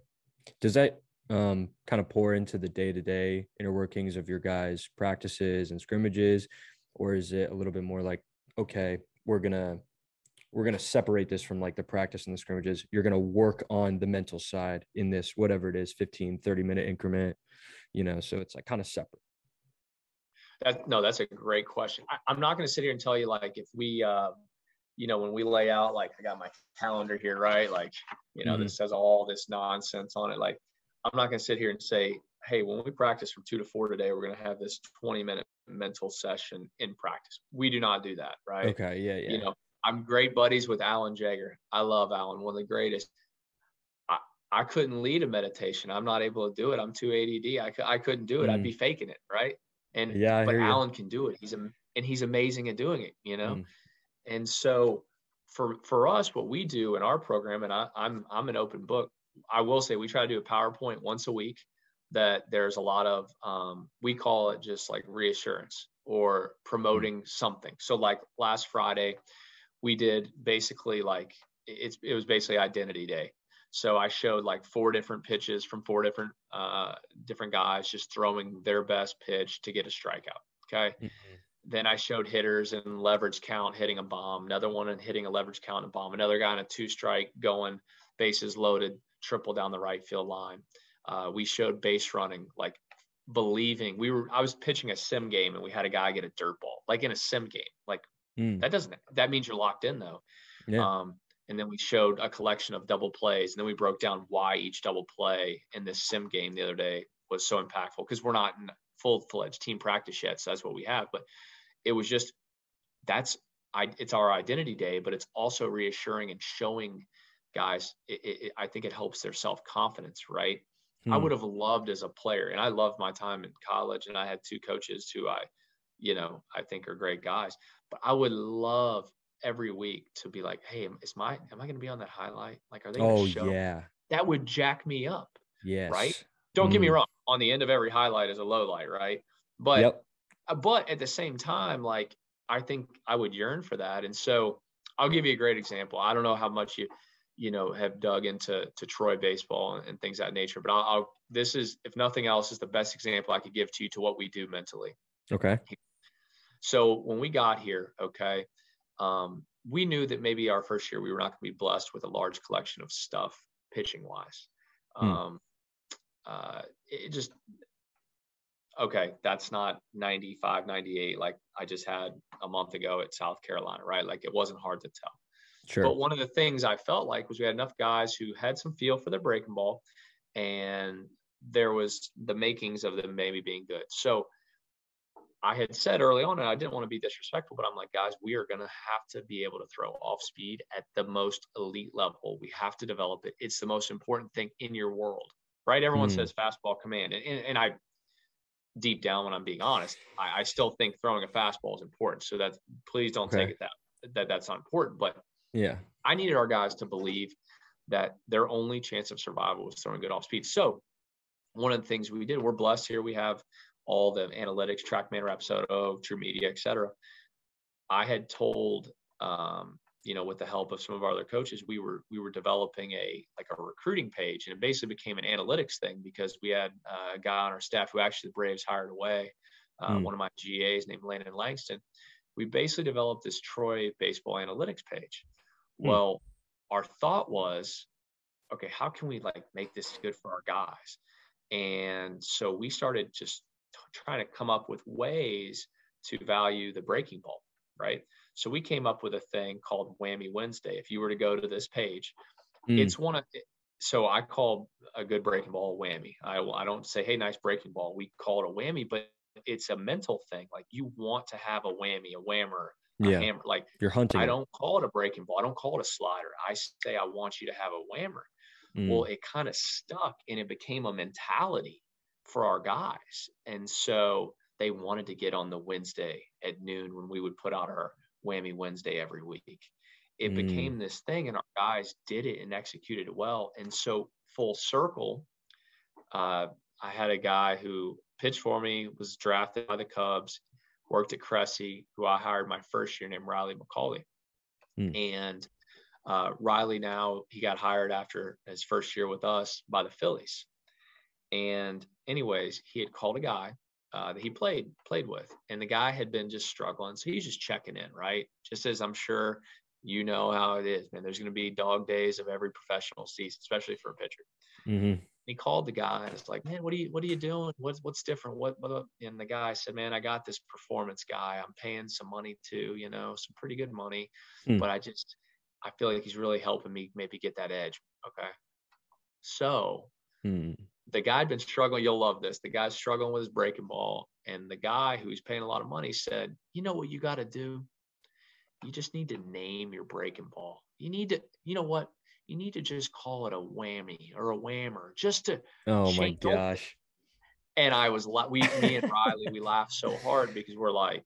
Speaker 1: Does that um, kind of pour into the day to day inner workings of your guys' practices and scrimmages? Or is it a little bit more like, okay, we're going to we're going to separate this from like the practice and the scrimmages. You're going to work on the mental side in this, whatever it is, 15, 30 minute increment, you know, so it's like kind of separate.
Speaker 2: That, no, that's a great question. I, am not going to sit here and tell you like if we, uh, you know, when we lay out, like I got my calendar here, right? Like, you know, mm-hmm. this says all this nonsense on it. Like, I'm not going to sit here and say, hey, when we practice from two to four today, we're going to have this 20 minute mental session in practice. We do not do that, right?
Speaker 1: Okay. Yeah. Yeah.
Speaker 2: You know, I'm great buddies with Alan Jaeger. I love Alan, one of the greatest. I, I couldn't lead a meditation. I'm not able to do it. I'm too ADD. I, I couldn't do it. Mm. I'd be faking it, right? And yeah, but Alan can do it. He's a, and he's amazing at doing it, you know. Mm. And so for for us, what we do in our program, and I, I'm I'm an open book. I will say we try to do a PowerPoint once a week. That there's a lot of um, we call it just like reassurance or mm. promoting mm. something. So like last Friday, we did basically like it's it was basically identity day. So I showed like four different pitches from four different uh, different guys just throwing their best pitch to get a strikeout. Okay. Mm-hmm. Then I showed hitters and leverage count hitting a bomb, another one and hitting a leverage count and bomb, another guy on a two strike going bases loaded, triple down the right field line. Uh, we showed base running, like believing we were. I was pitching a sim game and we had a guy get a dirt ball, like in a sim game, like Mm. That doesn't that means you're locked in though. Yeah. Um, and then we showed a collection of double plays, and then we broke down why each double play in this sim game the other day was so impactful because we're not in full fledged team practice yet, so that's what we have. But it was just that's I, it's our identity day, but it's also reassuring and showing guys. It, it, I think it helps their self confidence, right? Hmm. I would have loved as a player, and I loved my time in college, and I had two coaches who I, you know, I think are great guys. But I would love every week to be like, hey, is my am I going to be on that highlight? Like, are they?
Speaker 1: Oh
Speaker 2: show?
Speaker 1: yeah.
Speaker 2: That would jack me up.
Speaker 1: Yes.
Speaker 2: Right. Don't mm. get me mm. wrong. On the end of every highlight is a low light, right? But yep. Uh, but at the same time, like I think I would yearn for that. And so I'll give you a great example. I don't know how much you you know have dug into to Troy baseball and, and things that nature, but I'll, I'll this is if nothing else is the best example I could give to you to what we do mentally.
Speaker 1: Okay.
Speaker 2: So when we got here, okay, um, we knew that maybe our first year we were not going to be blessed with a large collection of stuff pitching wise. Hmm. Um, uh, it just okay that's not 95 98 like i just had a month ago at south carolina right like it wasn't hard to tell
Speaker 1: sure
Speaker 2: but one of the things i felt like was we had enough guys who had some feel for their breaking ball and there was the makings of them maybe being good so I had said early on, and I didn't want to be disrespectful, but I'm like, guys, we are going to have to be able to throw off speed at the most elite level. We have to develop it. It's the most important thing in your world, right? Everyone mm. says fastball command. And, and, and, I, deep down, when I'm being honest, I, I, still think throwing a fastball is important. So that please don't okay. take it that, that that's not important. But
Speaker 1: yeah,
Speaker 2: I needed our guys to believe that their only chance of survival was throwing good off speed. So one of the things we did, we're blessed here. We have all the analytics, TrackMan, Rapsodo, TruMedia, et cetera. I had told, um, you know, with the help of some of our other coaches, we were we were developing a like a recruiting page, and it basically became an analytics thing because we had uh, a guy on our staff who actually the Braves hired away, uh, mm. one of my GAs named Landon Langston. We basically developed this Troy baseball analytics page. Mm. Well, our thought was, okay, how can we like make this good for our guys? And so we started just trying to come up with ways to value the breaking ball, right? So we came up with a thing called Whammy Wednesday. If you were to go to this page, mm. it's one of so I call a good breaking ball a whammy. I, I don't say, hey, nice breaking ball. We call it a whammy, but it's a mental thing. Like you want to have a whammy, a whammer, a yeah. hammer. Like
Speaker 1: you're hunting.
Speaker 2: I don't call it a breaking ball. I don't call it a slider. I say I want you to have a whammer. Mm. Well, it kind of stuck and it became a mentality for our guys. And so they wanted to get on the Wednesday at noon when we would put out our whammy Wednesday every week. It mm. became this thing, and our guys did it and executed it well. And so, full circle, uh, I had a guy who pitched for me, was drafted by the Cubs, worked at Cressey, who I hired my first year, named Riley McCauley. Mm. And uh, Riley now he got hired after his first year with us by the Phillies. And anyways, he had called a guy uh, that he played played with, and the guy had been just struggling. So he's just checking in, right? Just as I'm sure you know how it is, man. There's going to be dog days of every professional season, especially for a pitcher. Mm-hmm. He called the guy and it's like, man, what are you what are you doing? What's what's different? What, what and the guy said, man, I got this performance guy. I'm paying some money to, you know, some pretty good money, mm. but I just I feel like he's really helping me maybe get that edge. Okay. So mm the guy had been struggling. You'll love this. The guy's struggling with his breaking ball. And the guy who's paying a lot of money said, You know what you got to do? You just need to name your breaking ball. You need to, you know what? You need to just call it a whammy or a whammer just to.
Speaker 1: Oh my gosh.
Speaker 2: And I was like, we, me and Riley, we laughed so hard because we're like,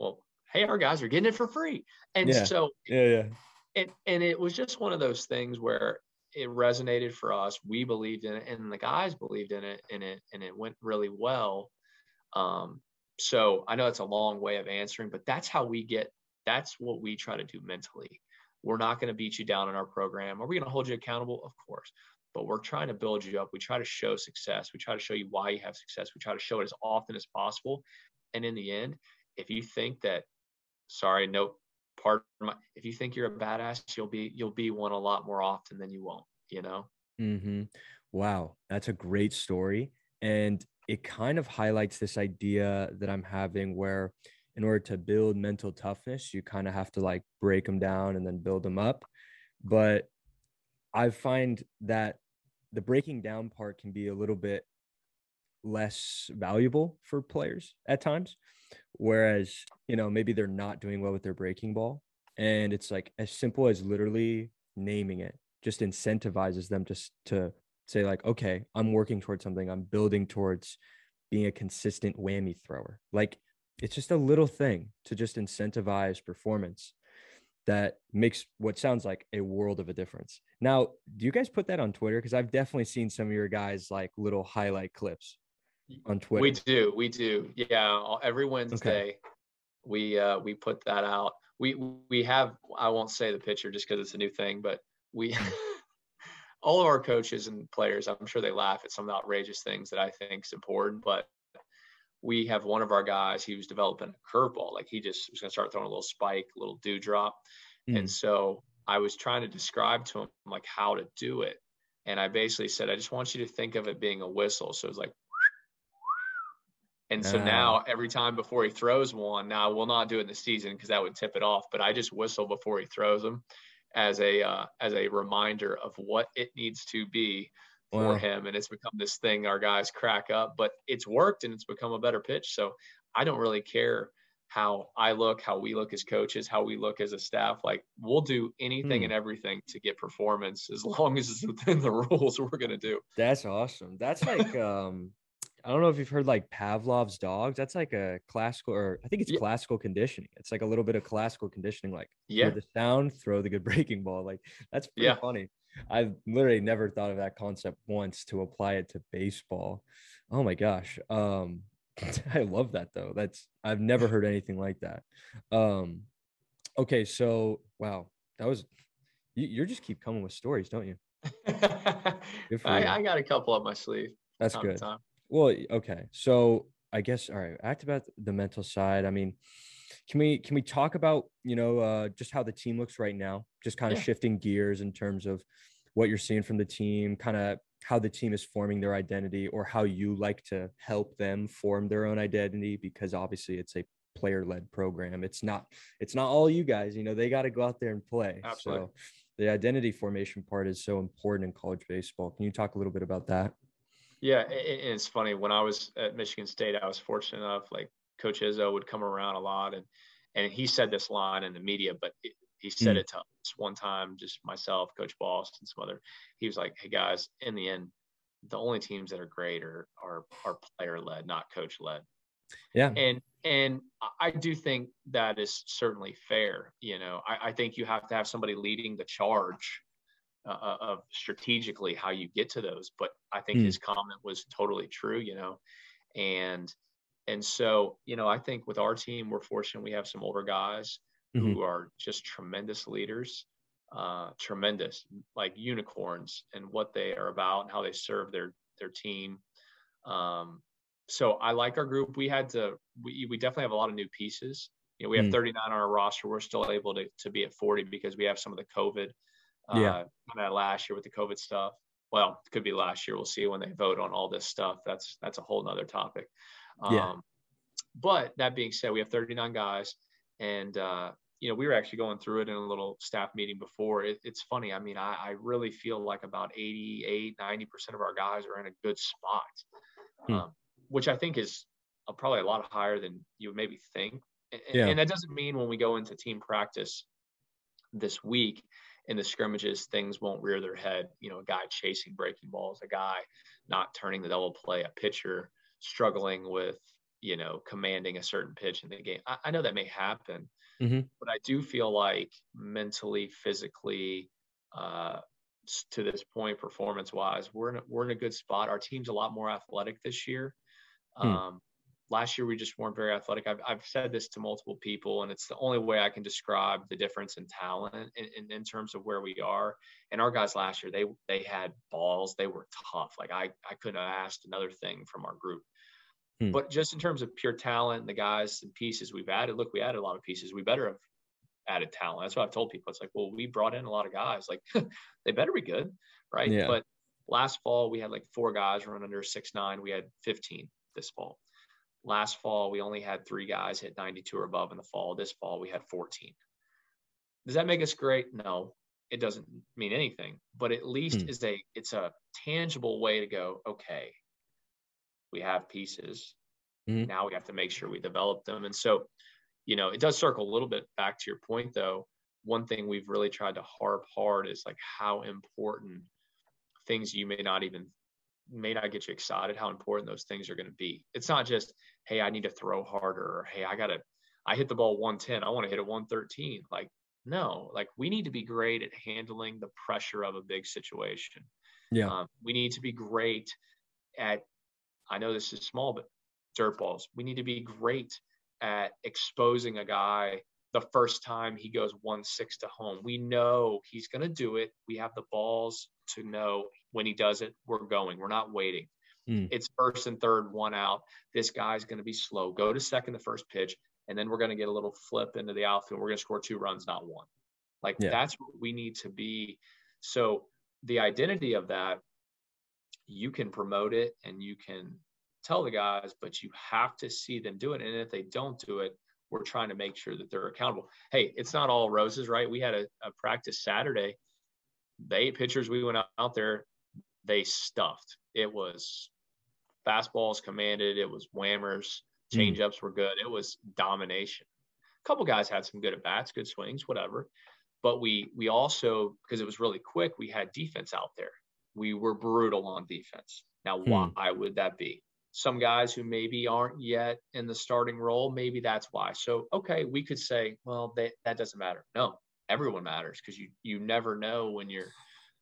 Speaker 2: well, hey, our guys are getting it for free. And
Speaker 1: yeah.
Speaker 2: so,
Speaker 1: yeah, yeah.
Speaker 2: And, and it was just one of those things where it resonated for us. We believed in it, and the guys believed in it, and it and it went really well. Um, so I know it's a long way of answering, but that's how we get. That's what we try to do mentally. We're not going to beat you down in our program. Are we going to hold you accountable? Of course, but we're trying to build you up. We try to show success. We try to show you why you have success. We try to show it as often as possible. And in the end, if you think that, sorry, no part my, if you think you're a badass you'll be you'll be one a lot more often than you won't you know
Speaker 1: mm-hmm. wow that's a great story and it kind of highlights this idea that i'm having where in order to build mental toughness you kind of have to like break them down and then build them up but i find that the breaking down part can be a little bit less valuable for players at times Whereas, you know, maybe they're not doing well with their breaking ball. And it's like as simple as literally naming it just incentivizes them just to say, like, okay, I'm working towards something, I'm building towards being a consistent whammy thrower. Like, it's just a little thing to just incentivize performance that makes what sounds like a world of a difference. Now, do you guys put that on Twitter? Because I've definitely seen some of your guys like little highlight clips on Twitter?
Speaker 2: We do, we do. Yeah, every Wednesday okay. we uh, we put that out. We we have I won't say the picture just because it's a new thing, but we [LAUGHS] all of our coaches and players, I'm sure they laugh at some of the outrageous things that I think is important, but we have one of our guys, he was developing a curveball. Like he just was going to start throwing a little spike, a little dewdrop. Mm. And so I was trying to describe to him like how to do it. And I basically said, I just want you to think of it being a whistle. So it's like and so uh, now every time before he throws one, now we'll not do it in the season because that would tip it off, but I just whistle before he throws them as a uh, as a reminder of what it needs to be for wow. him. And it's become this thing our guys crack up, but it's worked and it's become a better pitch. So I don't really care how I look, how we look as coaches, how we look as a staff. Like we'll do anything hmm. and everything to get performance as long as it's within the [LAUGHS] rules we're gonna do.
Speaker 1: That's awesome. That's like [LAUGHS] um I don't know if you've heard like Pavlov's dogs. That's like a classical, or I think it's yeah. classical conditioning. It's like a little bit of classical conditioning, like
Speaker 2: yeah,
Speaker 1: the sound, throw the good [LAUGHS] breaking ball. Like that's pretty yeah. funny. I've literally never thought of that concept once to apply it to baseball. Oh my gosh. Um, [LAUGHS] I love that though. That's I've never [LAUGHS] heard anything like that. Um, okay, so wow, that was you, you just keep coming with stories, don't you?
Speaker 2: I, I, got a couple up my sleeve.
Speaker 1: That's good. Well, okay. So I guess all right. Act about the mental side. I mean, can we can we talk about you know uh, just how the team looks right now? Just kind of yeah. shifting gears in terms of what you're seeing from the team, kind of how the team is forming their identity, or how you like to help them form their own identity. Because obviously, it's a player led program. It's not it's not all you guys. You know, they got to go out there and play.
Speaker 2: Absolutely.
Speaker 1: So the identity formation part is so important in college baseball. Can you talk a little bit about that?
Speaker 2: Yeah, and it's funny. When I was at Michigan State, I was fortunate enough, like Coach Izzo would come around a lot, and and he said this line in the media, but it, he said mm. it to us one time, just myself, Coach Boss, and some other. He was like, "Hey guys, in the end, the only teams that are great are are, are player led, not coach led."
Speaker 1: Yeah,
Speaker 2: and and I do think that is certainly fair. You know, I, I think you have to have somebody leading the charge uh, uh, of strategically how you get to those. But I think mm. his comment was totally true, you know, and and so you know I think with our team we're fortunate we have some older guys mm-hmm. who are just tremendous leaders, uh, tremendous like unicorns and what they are about and how they serve their their team. Um, so I like our group. We had to we we definitely have a lot of new pieces. You know, we have mm. 39 on our roster. We're still able to to be at 40 because we have some of the COVID
Speaker 1: yeah.
Speaker 2: Uh, last year with the COVID stuff. Well, it could be last year. We'll see when they vote on all this stuff. That's that's a whole nother topic. Um, yeah. But that being said, we have 39 guys, and uh, you know we were actually going through it in a little staff meeting before. It, it's funny. I mean, I, I, really feel like about 88, 90 percent of our guys are in a good spot, hmm. um, which I think is probably a lot higher than you would maybe think. And, yeah. and that doesn't mean when we go into team practice this week in the scrimmages, things won't rear their head. You know, a guy chasing breaking balls, a guy not turning the double play, a pitcher struggling with, you know, commanding a certain pitch in the game. I, I know that may happen, mm-hmm. but I do feel like mentally, physically, uh, to this point, performance wise, we're in a, we're in a good spot. Our team's a lot more athletic this year. Hmm. Um, last year we just weren't very athletic. I've, I've said this to multiple people, and it's the only way I can describe the difference in talent in, in, in, terms of where we are. And our guys last year, they they had balls. They were tough. Like I I couldn't have asked another thing from our group. Hmm. But just in terms of pure talent, the guys and pieces we've added, look, we added a lot of pieces. We better have added talent. That's what I've told people. It's like, well, we brought in a lot of guys. Like [LAUGHS] they better be good, right?
Speaker 1: Yeah.
Speaker 2: But last fall we had like four guys run under six nine. We had 15 this fall. Last fall, we only had three guys hit 92 or above in the fall. This fall, we had 14. Does that make us great? No, it doesn't mean anything, but at least hmm. is a it's a tangible way to go, okay, we have pieces. Mm-hmm. Now we have to make sure we develop them. And so, you know, it does circle a little bit back to your point though. One thing we've really tried to harp hard is like how important things you may not even may not get you excited how important those things are going to be. It's not just, hey, I need to throw harder, or hey, I got to, I hit the ball 110, I want to hit it 113. Like, no, like we need to be great at handling the pressure of a big situation.
Speaker 1: Yeah. Um,
Speaker 2: we need to be great at, I know this is small, but dirt balls. We need to be great at exposing a guy the first time he goes one six to home. We know he's going to do it. We have the balls to know when he does it, we're going. We're not waiting. Mm. It's first and third, one out. This guy's going to be slow. Go to second the first pitch, and then we're going to get a little flip into the outfield. We're going to score two runs, not one. Like yeah. that's what we need to be. So the identity of that, you can promote it and you can tell the guys, but you have to see them do it. And if they don't do it, we're trying to make sure that they're accountable. Hey, it's not all roses, right? We had a, a practice Saturday. The eight pitchers we went out there, they stuffed. It was fastballs commanded, it was whammers, hmm. changeups were good. It was domination. A couple guys had some good at bats, good swings, whatever. But we we also because it was really quick, we had defense out there. We were brutal on defense. Now, hmm. why would that be? Some guys who maybe aren't yet in the starting role, maybe that's why. So, okay, we could say, well, they, that doesn't matter. No, everyone matters because you you never know when your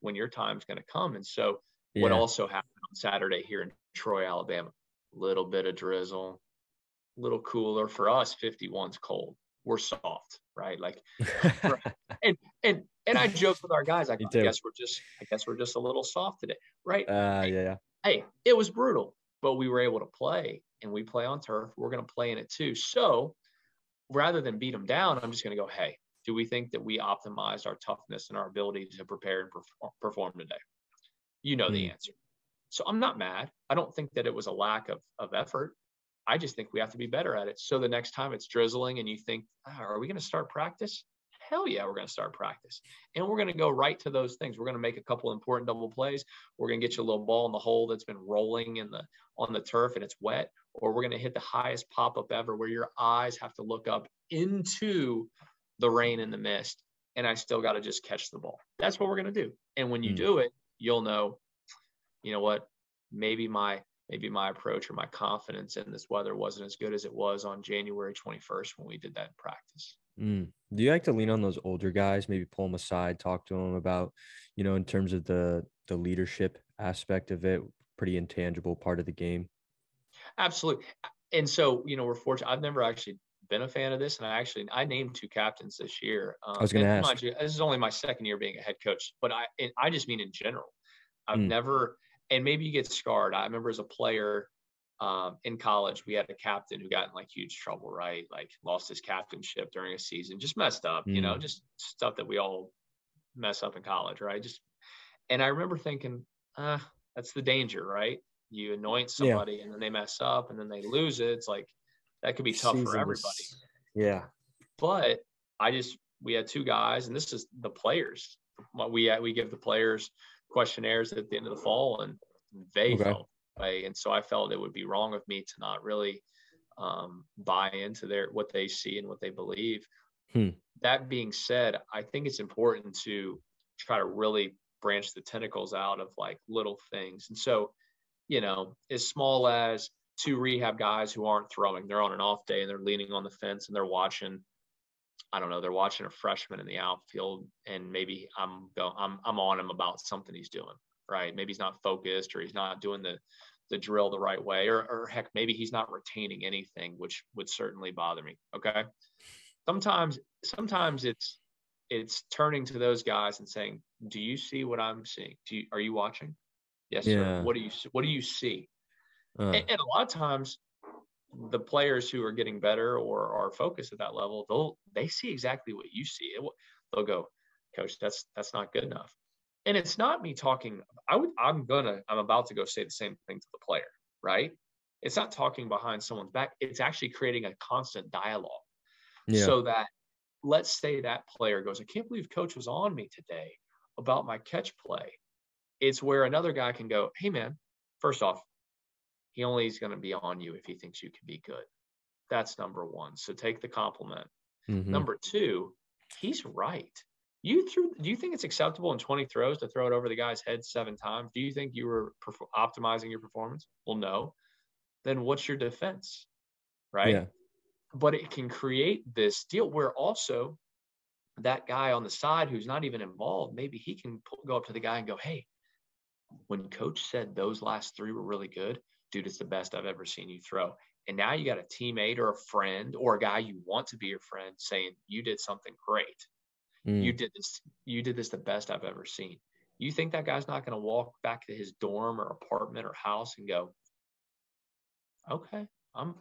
Speaker 2: when your time's going to come. And so, yeah. what also happened on Saturday here in Troy, Alabama, a little bit of drizzle, a little cooler for us. 51's cold. We're soft, right? Like, [LAUGHS] and and and I joke with our guys. I, I guess we're just I guess we're just a little soft today, right?
Speaker 1: Uh, hey, yeah.
Speaker 2: Hey, it was brutal but we were able to play and we play on turf. We're going to play in it too. So rather than beat them down, I'm just going to go, hey, do we think that we optimized our toughness and our ability to prepare and perform today? You know mm. the hmm. answer. So I'm not mad. I don't think that it was a lack of, of effort. I just think we have to be better at it. So the next time it's drizzling and you think, oh, are we going to start practice? Hell yeah, we're going to start practice. And we're going to go right to those things. We're going to make a couple important double plays. We're going to get you a little ball in the hole that's been rolling in the on the turf and it's wet, or we're going to hit the highest pop up ever where your eyes have to look up into the rain and the mist. And I still got to just catch the ball. That's what we're going to do. And when you mm. do it, you'll know, you know what, maybe my maybe my approach or my confidence in this weather wasn't as good as it was on January 21st when we did that in practice.
Speaker 1: Mm. Do you like to lean on those older guys, maybe pull them aside, talk to them about, you know, in terms of the the leadership aspect of it, pretty intangible part of the game?
Speaker 2: Absolutely. And so, you know, we're fortunate. I've never actually been a fan of this, and I actually I named two captains this year.
Speaker 1: Um, I was going to ask.
Speaker 2: You, this is only my second year being a head coach, but I I just mean in general. I've mm. never, and maybe you get scarred. I remember as a player, um, in college, we had a captain who got in like huge trouble, right? Like lost his captainship during a season, just messed up, mm. you know, mm. just stuff that we all mess up in college, right? Just, and I remember thinking, ah, that's the danger, right? You anoint somebody yeah. and then they mess up and then they lose it. It's like that could be tough Seasons. for everybody.
Speaker 1: Yeah.
Speaker 2: But I just, we had two guys, and this is the players. We we give the players questionnaires at the end of the fall, and they okay. felt way. And so I felt it would be wrong of me to not really um, buy into their what they see and what they believe. Hmm. That being said, I think it's important to try to really branch the tentacles out of like little things. And so, you know, as small as two rehab guys who aren't throwing, they're on an off day and they're leaning on the fence and they're watching. I don't know. They're watching a freshman in the outfield, and maybe I'm going. I'm I'm on him about something he's doing right? Maybe he's not focused or he's not doing the the drill the right way, or, or heck, maybe he's not retaining anything, which would certainly bother me. Okay. Sometimes, sometimes it's it's turning to those guys and saying, "Do you see what I'm seeing? Do you, are you watching? Yes, yeah. sir. What do you what do you see?" Uh. And, and, a lot of times, the players who are getting better or are focused at that level, they'll they see exactly what you see. They'll go, "Coach, that's that's not good enough." and it's not me talking i would i'm gonna i'm about to go say the same thing to the player right it's not talking behind someone's back it's actually creating a constant dialogue yeah. so that let's say that player goes i can't believe coach was on me today about my catch play it's where another guy can go hey man first off he only is going to be on you if he thinks you can be good that's number one so take the compliment mm-hmm. number two he's right you threw. Do you think it's acceptable in 20 throws to throw it over the guy's head seven times? Do you think you were perf- optimizing your performance? Well, no. Then what's your defense, right? Yeah. But it can create this deal where also that guy on the side who's not even involved, maybe he can pull, go up to the guy and go, "Hey, when coach said those last three were really good, dude, it's the best I've ever seen you throw." And now you got a teammate or a friend or a guy you want to be your friend saying you did something great Mm. You did this. You did this the best I've ever seen. You think that guy's not going to walk back to his dorm or apartment or house and go, "Okay, I'm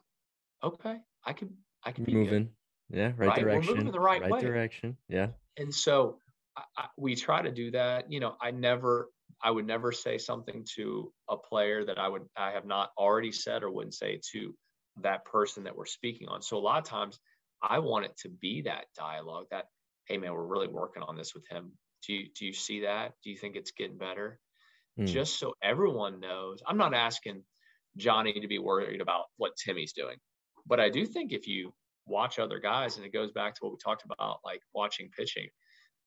Speaker 2: okay. I can. I can be
Speaker 1: moving.
Speaker 2: Good.
Speaker 1: Yeah, right, right, direction.
Speaker 2: We're moving the right,
Speaker 1: right
Speaker 2: way.
Speaker 1: direction. Yeah.
Speaker 2: And so I, I, we try to do that. You know, I never. I would never say something to a player that I would I have not already said or wouldn't say to that person that we're speaking on. So a lot of times I want it to be that dialogue, that hey man, we're really working on this with him. Do you do you see that? Do you think it's getting better? Mm. Just so everyone knows, I'm not asking Johnny to be worried about what Timmy's doing, but I do think if you watch other guys, and it goes back to what we talked about, like watching pitching,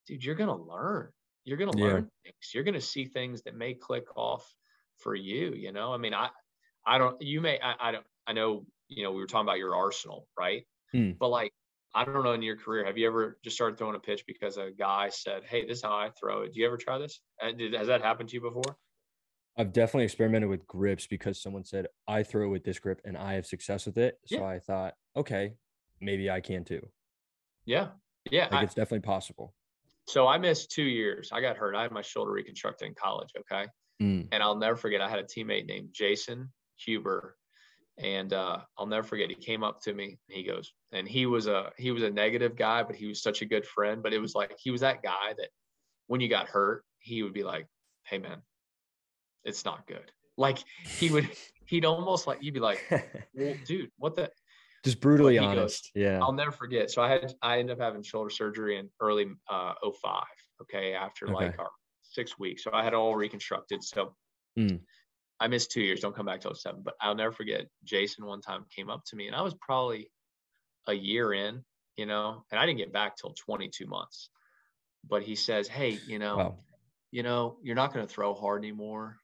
Speaker 2: dude, you're gonna learn. You're gonna learn yeah. things. You're gonna see things that may click off for you. You know, I mean, I, I don't. You may. I, I don't. I know. You know, we were talking about your arsenal, right? Mm. But like I don't know in your career, have you ever just started throwing a pitch because a guy said, "Hey, this is how I throw it." Do you ever try this? Did, has that happened to you before?
Speaker 1: I've definitely experimented with grips because someone said I throw it with this grip and I have success with it. So yeah. I thought, okay, maybe I can too.
Speaker 2: Yeah, yeah,
Speaker 1: like I, it's definitely possible.
Speaker 2: So I missed two years. I got hurt. I had my shoulder reconstructed in college. Okay, mm. and I'll never forget. I had a teammate named Jason Huber and uh, I'll never forget. He came up to me. he goes, and he was a he was a negative guy, but he was such a good friend. But it was like he was that guy that when you got hurt, he would be like, "Hey, man, it's not good." Like he would, [LAUGHS] he'd almost like you'd be like, "Well, dude, what the."
Speaker 1: Just brutally honest. Goes, yeah.
Speaker 2: I'll never forget. So I had I ended up having shoulder surgery in early uh 05. Okay. After okay. like our six weeks. So I had all reconstructed. So mm. I missed two years. Don't come back till 07. But I'll never forget Jason one time came up to me and I was probably a year in, you know, and I didn't get back till 22 months. But he says, Hey, you know, wow. you know, you're not going to throw hard anymore.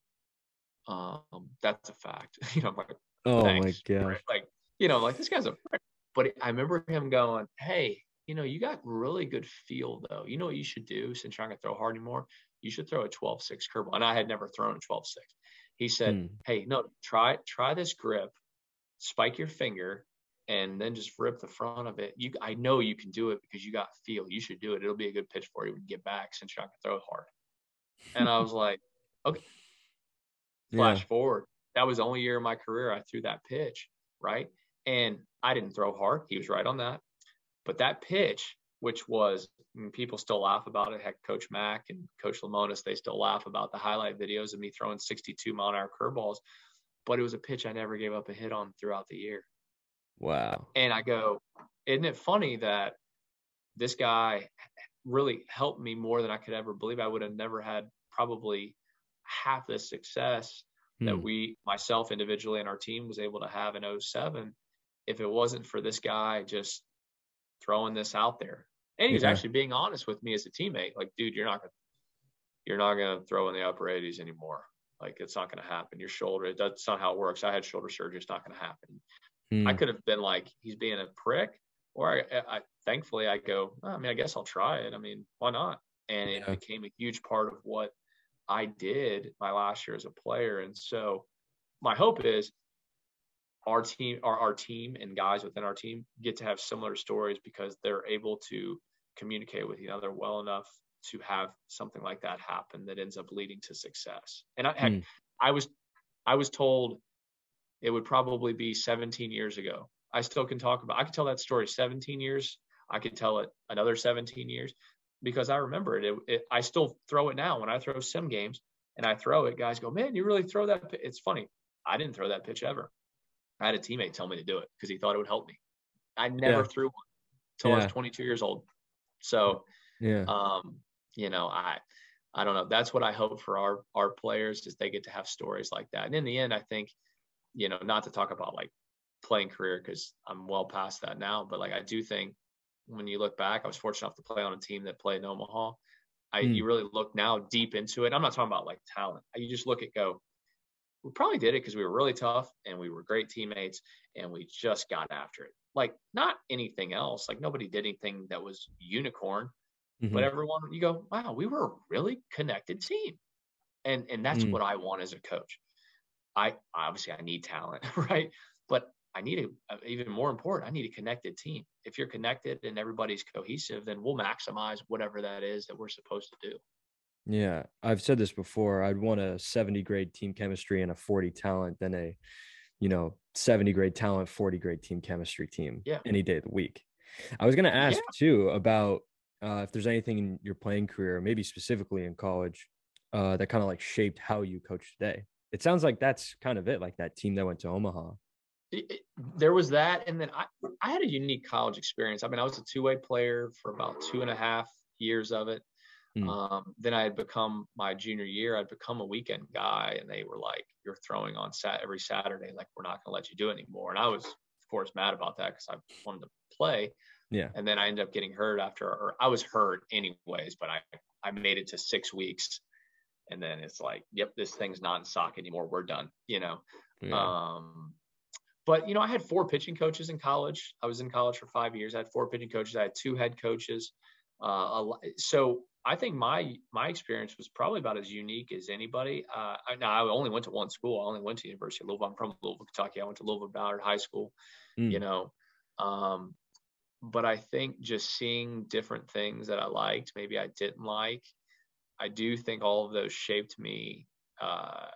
Speaker 2: Um, that's a fact. [LAUGHS] you know, I'm like,
Speaker 1: oh my god,
Speaker 2: like you know, like this guy's a prick. But I remember him going, "Hey, you know, you got really good feel though. You know what you should do since you're not gonna throw hard anymore? You should throw a 12-6 curveball." And I had never thrown a 12-6. He said, hmm. "Hey, no, try try this grip, spike your finger, and then just rip the front of it. You, I know you can do it because you got feel. You should do it. It'll be a good pitch for you when you get back since you're not gonna throw it hard." And I was like, "Okay." [LAUGHS] Flash yeah. forward, that was the only year of my career I threw that pitch, right? And I didn't throw hard. He was right on that. But that pitch, which was people still laugh about it. Heck, Coach Mack and Coach Lemonis, they still laugh about the highlight videos of me throwing 62 mile an hour curveballs. But it was a pitch I never gave up a hit on throughout the year.
Speaker 1: Wow.
Speaker 2: And I go, isn't it funny that this guy really helped me more than I could ever believe? I would have never had probably half the success hmm. that we, myself individually and our team was able to have in 07 if it wasn't for this guy just throwing this out there. And he's yeah. actually being honest with me as a teammate. Like, dude, you're not gonna you're not gonna throw in the upper 80s anymore. Like it's not gonna happen. Your shoulder, that's not how it works. I had shoulder surgery, it's not gonna happen. Hmm. I could have been like, he's being a prick. Or I, I thankfully I go, oh, I mean, I guess I'll try it. I mean, why not? And it yeah. became a huge part of what I did my last year as a player. And so my hope is our team, our, our team and guys within our team get to have similar stories because they're able to communicate with each other well enough to have something like that happen that ends up leading to success. And I, mm. I was, I was told it would probably be 17 years ago. I still can talk about, I could tell that story 17 years. I could tell it another 17 years because I remember it. It, it. I still throw it now when I throw sim games and I throw it. Guys go, man, you really throw that? It's funny. I didn't throw that pitch ever. I had a teammate tell me to do it because he thought it would help me. I never yeah. threw one until yeah. I was 22 years old. So, yeah, um, you know, I, I don't know. That's what I hope for our our players is they get to have stories like that. And in the end, I think, you know, not to talk about like playing career because I'm well past that now, but like I do think when you look back, I was fortunate enough to play on a team that played in Omaha. I mm. you really look now deep into it. I'm not talking about like talent. You just look at go. We probably did it because we were really tough and we were great teammates and we just got after it. Like not anything else. Like nobody did anything that was unicorn, mm-hmm. but everyone you go, wow, we were a really connected team, and and that's mm. what I want as a coach. I obviously I need talent, [LAUGHS] right? But I need a, even more important, I need a connected team. If you're connected and everybody's cohesive, then we'll maximize whatever that is that we're supposed to do.
Speaker 1: Yeah, I've said this before. I'd want a 70 grade team chemistry and a 40 talent than a, you know, 70 grade talent, 40 grade team chemistry team
Speaker 2: yeah.
Speaker 1: any day of the week. I was going to ask yeah. too about uh, if there's anything in your playing career, maybe specifically in college, uh, that kind of like shaped how you coach today. It sounds like that's kind of it, like that team that went to Omaha
Speaker 2: it, there was that, and then I, I had a unique college experience. I mean, I was a two way player for about two and a half years of it. Mm. Um, then I had become my junior year. I'd become a weekend guy, and they were like, "You're throwing on sat every Saturday. Like, we're not going to let you do it anymore." And I was, of course, mad about that because I wanted to play.
Speaker 1: Yeah.
Speaker 2: And then I ended up getting hurt after, or I was hurt anyways, but I I made it to six weeks, and then it's like, "Yep, this thing's not in sock anymore. We're done." You know. Yeah. Um, but you know, I had four pitching coaches in college. I was in college for five years. I had four pitching coaches. I had two head coaches. Uh, so I think my my experience was probably about as unique as anybody. Uh, I, now I only went to one school. I only went to University of Louisville. I'm from Louisville, Kentucky. I went to Louisville Ballard High School. Mm. You know, um, but I think just seeing different things that I liked, maybe I didn't like. I do think all of those shaped me, uh,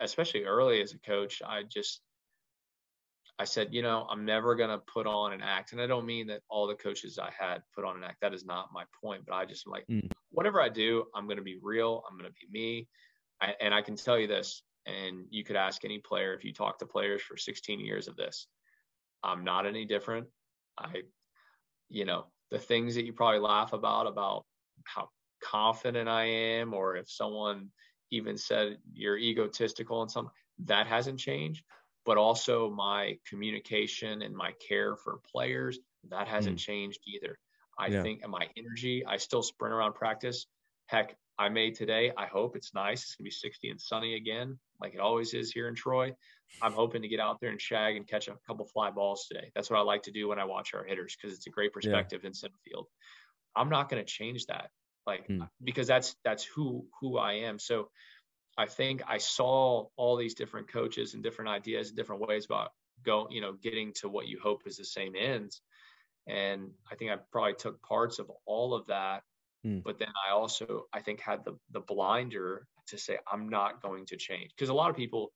Speaker 2: especially early as a coach. I just I said, you know, I'm never going to put on an act. And I don't mean that all the coaches I had put on an act. That is not my point. But I just am like, mm. whatever I do, I'm going to be real. I'm going to be me. I, and I can tell you this, and you could ask any player if you talk to players for 16 years of this. I'm not any different. I, you know, the things that you probably laugh about, about how confident I am, or if someone even said you're egotistical and something, that hasn't changed. But also my communication and my care for players, that hasn't mm. changed either. I yeah. think my energy, I still sprint around practice. Heck, I made today. I hope it's nice. It's gonna be 60 and sunny again, like it always is here in Troy. I'm hoping to get out there and shag and catch a couple fly balls today. That's what I like to do when I watch our hitters because it's a great perspective yeah. in center field. I'm not going to change that, like hmm. because that's that's who who I am. So I think I saw all these different coaches and different ideas and different ways about go you know getting to what you hope is the same ends, and I think I probably took parts of all of that. Hmm. But then I also I think had the the blinder to say I'm not going to change because a lot of people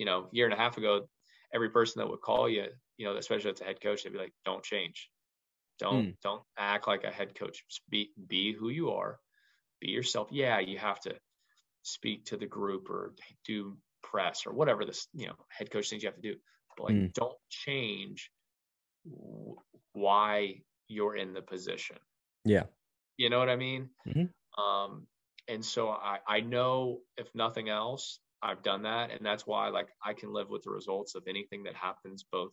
Speaker 2: you know, year and a half ago, every person that would call you, you know, especially as a head coach, they'd be like, "Don't change, don't mm. don't act like a head coach. Be be who you are, be yourself. Yeah, you have to speak to the group or do press or whatever this you know head coach things you have to do, but like mm. don't change why you're in the position.
Speaker 1: Yeah,
Speaker 2: you know what I mean. Mm-hmm. Um, and so I I know if nothing else I've done that. And that's why like I can live with the results of anything that happens both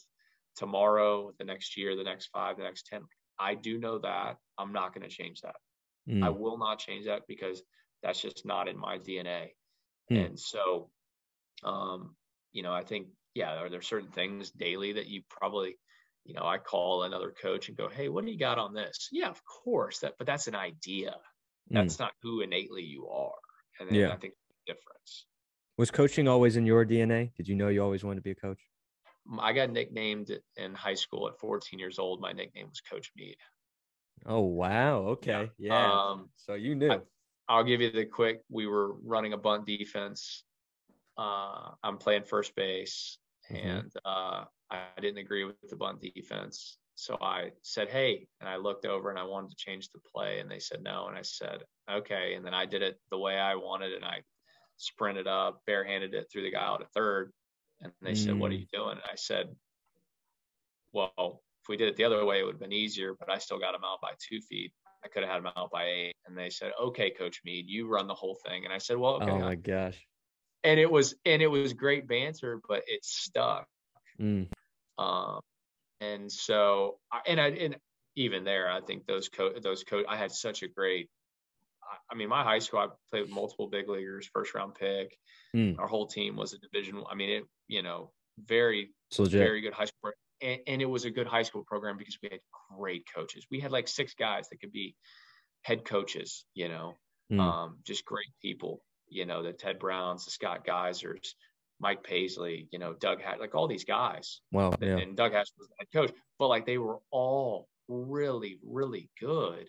Speaker 2: tomorrow, the next year, the next five, the next 10. I do know that I'm not going to change that. Mm. I will not change that because that's just not in my DNA. Mm. And so, um, you know, I think, yeah, are there certain things daily that you probably, you know, I call another coach and go, Hey, what do you got on this? Yeah, of course that, but that's an idea. Hmm. That's mm. not who innately you are. And then yeah. I think difference.
Speaker 1: Was coaching always in your DNA? Did you know you always wanted to be a coach?
Speaker 2: I got nicknamed in high school at 14 years old. My nickname was Coach Meade.
Speaker 1: Oh wow! Okay, yeah. yeah. Um, so you knew.
Speaker 2: I, will give you the quick. We were running a bunt defense. Uh, I'm playing first base, mm-hmm. and uh, I didn't agree with the bunt defense. So I said, "Hey," and I looked over and I wanted to change the play, and they said no, and I said, "Okay," and then I did it the way I wanted, and I sprinted up, barehanded it through the guy out at third. And they mm. said, What are mm. you doing? And I said, Well, if we did it the other way, it would have been easier, but I still got him out by two feet. I could have had him out by eight. And they said, Okay, Coach Meade, you run the whole thing. And I said, Well, okay.
Speaker 1: Oh my gosh.
Speaker 2: And it was and it was great banter, but it stuck. Mm. Um, and so and I and even there, I think those co those coach I had such a great I mean, my high school, I played with multiple big leaguers, first round pick. Mm. Our whole team was a division. I mean, it, you know, very, very good high school. And, and, it was a good high school program because we had great coaches. We had like six guys that could be head coaches, you know, mm. um, just great people, you know, the Ted Browns, the Scott Geysers, Mike Paisley, you know, Doug had like all these guys.
Speaker 1: Wow. Yeah.
Speaker 2: And Doug Hatch was the head coach, but like they were all really, really good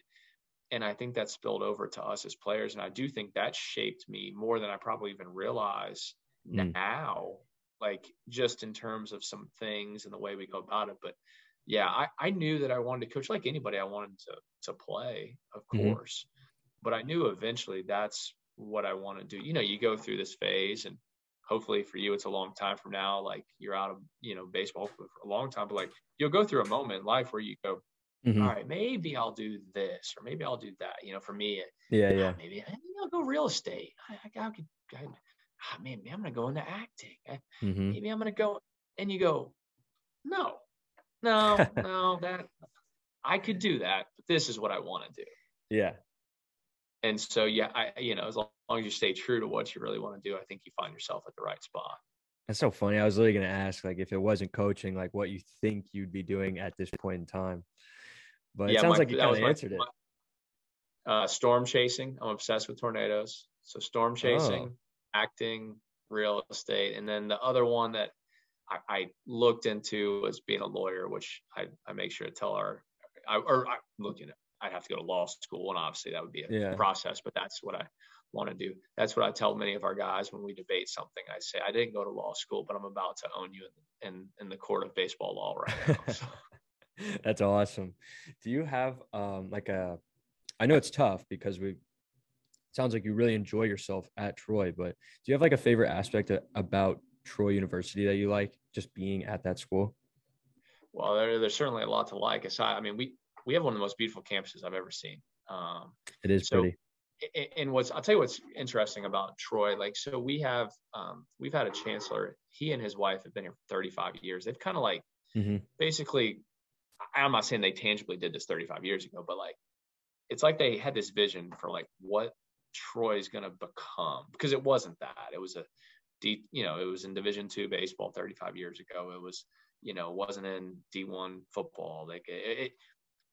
Speaker 2: and I think that spilled over to us as players. And I do think that shaped me more than I probably even realize mm. now, like just in terms of some things and the way we go about it. But yeah, I, I knew that I wanted to coach like anybody. I wanted to to play, of mm-hmm. course, but I knew eventually that's what I want to do. You know, you go through this phase, and hopefully for you, it's a long time from now. Like you're out of you know baseball for a long time, but like you'll go through a moment in life where you go, Mm-hmm. All right, maybe I'll do this or maybe I'll do that. You know, for me,
Speaker 1: yeah, yeah,
Speaker 2: maybe, maybe I'll go real estate. I, I, I could, I, oh, man, maybe I'm gonna go into acting. Mm-hmm. Maybe I'm gonna go, and you go, no, no, [LAUGHS] no, that I could do that, but this is what I want to do.
Speaker 1: Yeah.
Speaker 2: And so, yeah, I, you know, as long as you stay true to what you really want to do, I think you find yourself at the right spot.
Speaker 1: That's so funny. I was literally going to ask, like, if it wasn't coaching, like, what you think you'd be doing at this point in time. But yeah, it sounds my, like you kind of answered my,
Speaker 2: it. Uh, storm chasing. I'm obsessed with tornadoes. So storm chasing, oh. Acting, real estate, and then the other one that I, I, looked into was being a lawyer, which I, I make sure to tell our, I, or I looking at, I'd have to go to law school, and obviously that would be a yeah. process. But that's what I want to do. That's what I tell many of our guys when we debate something. I say I didn't go to law school, but I'm about to own you in in, in the court of baseball law right now. [LAUGHS] So.
Speaker 1: That's awesome. Do you have um like a I know it's tough because we sounds like you really enjoy yourself at Troy, but do you have like a favorite aspect of, about Troy University that you like just being at that school?
Speaker 2: Well, there, there's certainly a lot to like. Aside, I mean, we we have one of the most beautiful campuses I've ever seen. Um,
Speaker 1: it is so, pretty.
Speaker 2: And what's I'll tell you what's interesting about Troy. Like, so we have um, we've had a chancellor. He and his wife have been here for 35 years. They've kind of like mm-hmm. basically. I'm not saying they tangibly did this 35 years ago, but like it's like they had this vision for like what Troy's going to become because it wasn't that. It was a deep, you know, it was in Division two baseball 35 years ago. It was, you know, wasn't in D1 football. Like it, it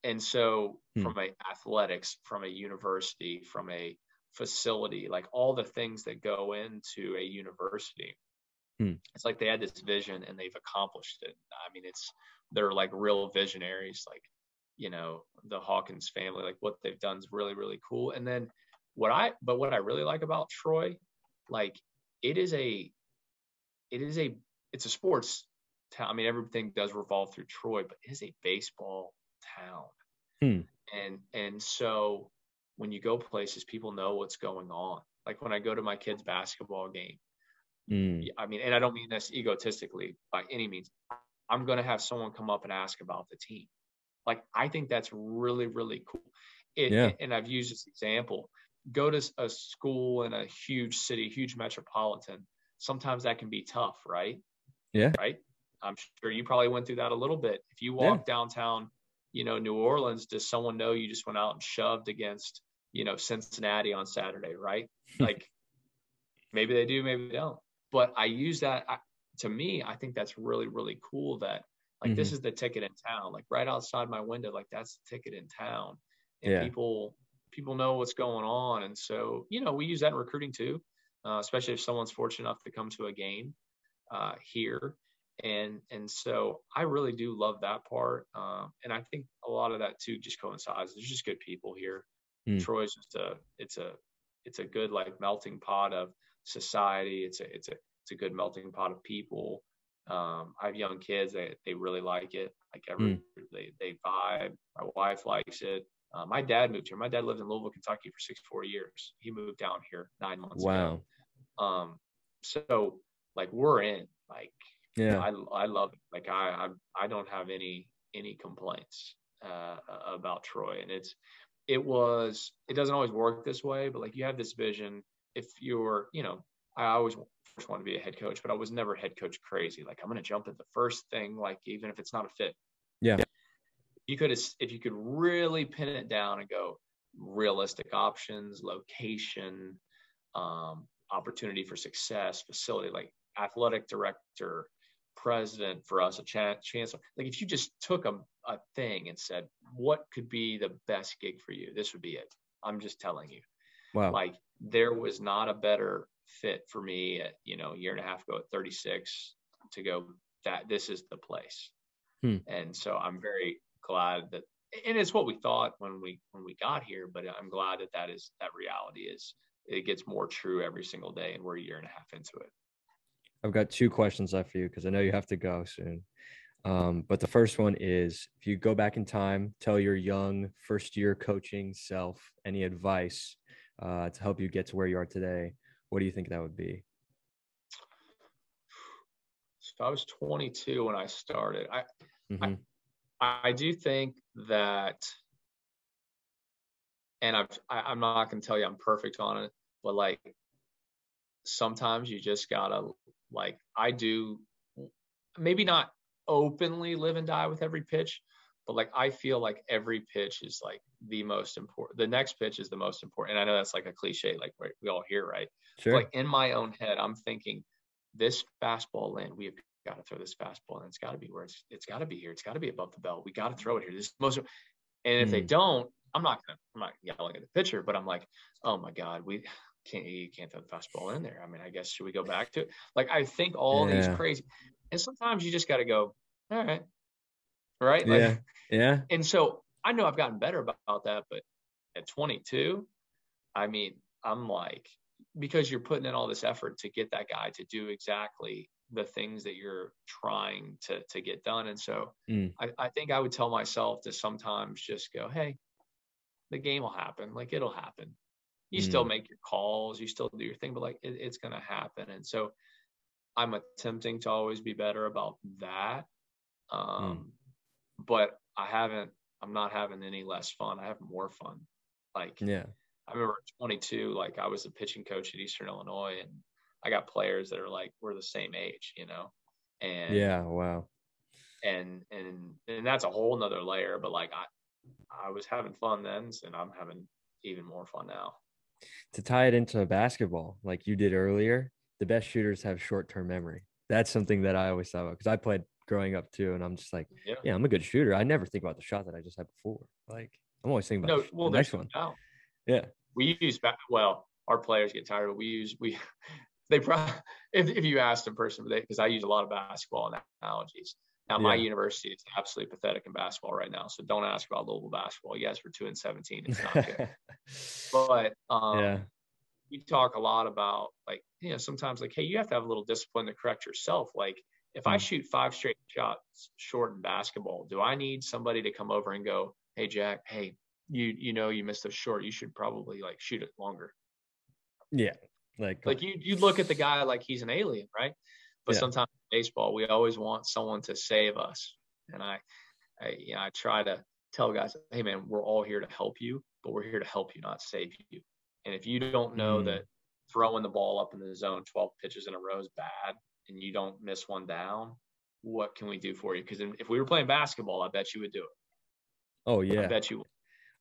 Speaker 2: and so hmm. from a athletics, from a university, from a facility, like all the things that go into a university, hmm. it's like they had this vision and they've accomplished it. I mean, it's they're like real visionaries. Like you know the Hawkins family, like what they've done is really really cool. And then what I but what I really like about Troy, like it is a it is a it's a sports town. I mean everything does revolve through Troy, but it is a baseball town. Hmm. And and so when you go places, people know what's going on. Like when I go to my kids' basketball game, mm. I mean, and I don't mean this egotistically by any means. I'm going to have someone come up and ask about the team. Like I think that's really really cool. It, yeah. And I've used this example. Go to a school in a huge city, huge metropolitan. Sometimes that can be tough, right?
Speaker 1: Yeah.
Speaker 2: Right. I'm sure you probably went through that a little bit. If you walk yeah. downtown, you know, New Orleans, does someone know you just went out and shoved against, you know, Cincinnati on Saturday, right? like maybe they do, maybe they don't. But I use that I, to me, I think that's really, really cool that like mm-hmm. this is the ticket in town, like right outside my window, like that's the ticket in town. And yeah. people people know what's going on. And so, you know, we use that in recruiting too, uh, especially if someone's fortunate enough to come to a game uh, here. And and so I really do love that part. Uh, and I think a lot of that too just coincides. There's just good people here. Mm. Troy's just a it's a it's a good like melting pot of society. It's a it's a it's a good melting pot of people. Um, I have young kids; they they really like it. Like every mm. they they vibe. My wife likes it. Uh, my dad moved here. My dad lived in Louisville, Kentucky for six four years. He moved down here nine months
Speaker 1: wow.
Speaker 2: ago. Um, so like we're in. Like yeah, I I love it. Like I I I don't have any any complaints uh, about Troy, and it's it was it doesn't always work this way, but like you have this vision. If you're you know I always first want to be a head coach, but I was never head coach crazy. Like I'm going to jump at the first thing, like even if it's not a fit. You could, if you could really pin it down and go realistic options, location, um, opportunity for success, facility, like athletic director, president for us, a ch- chancellor. Like if you just took a, a thing and said, what could be the best gig for you? This would be it. I'm just telling you. Wow. Like there was not a better fit for me at you know a year and a half ago at 36 to go that this is the place hmm. and so i'm very glad that and it's what we thought when we when we got here but i'm glad that that is that reality is it gets more true every single day and we're a year and a half into it
Speaker 1: i've got two questions left for you because i know you have to go soon um, but the first one is if you go back in time tell your young first year coaching self any advice uh, to help you get to where you are today what do you think that would be?
Speaker 2: So I was 22 when I started. I, mm-hmm. I, I do think that, and I've, I, I'm not going to tell you I'm perfect on it, but like sometimes you just gotta like I do, maybe not openly live and die with every pitch, but like I feel like every pitch is like the most important. The next pitch is the most important. And I know that's like a cliche, like we all hear, right? Sure. But like in my own head, I'm thinking this fastball in, we have got to throw this fastball and it's got to be where it's it's got to be here. It's got to be above the belt. We got to throw it here. This most. And if mm. they don't, I'm not gonna I'm not yelling at the pitcher, but I'm like, oh my god, we can't you can't throw the fastball in there. I mean, I guess should we go back to it? Like I think all yeah. these crazy, and sometimes you just got to go, all right, right?
Speaker 1: Like, yeah, yeah.
Speaker 2: And so I know I've gotten better about that, but at 22, I mean, I'm like, because you're putting in all this effort to get that guy to do exactly the things that you're trying to to get done. And so mm. I, I think I would tell myself to sometimes just go, hey, the game will happen. Like it'll happen. You mm. still make your calls, you still do your thing, but like it, it's gonna happen. And so I'm attempting to always be better about that. Um, mm. but I haven't. I'm not having any less fun. I have more fun. Like
Speaker 1: yeah,
Speaker 2: I remember 22. Like I was a pitching coach at Eastern Illinois, and I got players that are like we're the same age, you know. And
Speaker 1: yeah, wow.
Speaker 2: And and and that's a whole nother layer. But like I, I was having fun then, and I'm having even more fun now.
Speaker 1: To tie it into basketball, like you did earlier, the best shooters have short-term memory. That's something that I always thought about because I played growing up too, and I'm just like, yeah. yeah. I'm a good shooter. I never think about the shot that I just had before. Like I'm always thinking about no, well, the next one. No. Yeah.
Speaker 2: We use back. Well, our players get tired, but we use we. They probably [LAUGHS] if if you asked in person, because I use a lot of basketball analogies. Now, my university is absolutely pathetic in basketball right now. So don't ask about Louisville basketball. You guys were two and 17. It's not good. [LAUGHS] but um, yeah. we talk a lot about like, you know, sometimes like, hey, you have to have a little discipline to correct yourself. Like, if mm. I shoot five straight shots short in basketball, do I need somebody to come over and go, hey, Jack, hey, you you know you missed a short. You should probably like shoot it longer.
Speaker 1: Yeah. Like
Speaker 2: like you you look at the guy like he's an alien, right? But yeah. sometimes baseball, we always want someone to save us. And I, I, you know, I try to tell guys, hey man, we're all here to help you, but we're here to help you, not save you. And if you don't know mm. that throwing the ball up in the zone 12 pitches in a row is bad and you don't miss one down, what can we do for you? Because if we were playing basketball, I bet you would do it.
Speaker 1: Oh yeah,
Speaker 2: I bet you. Would.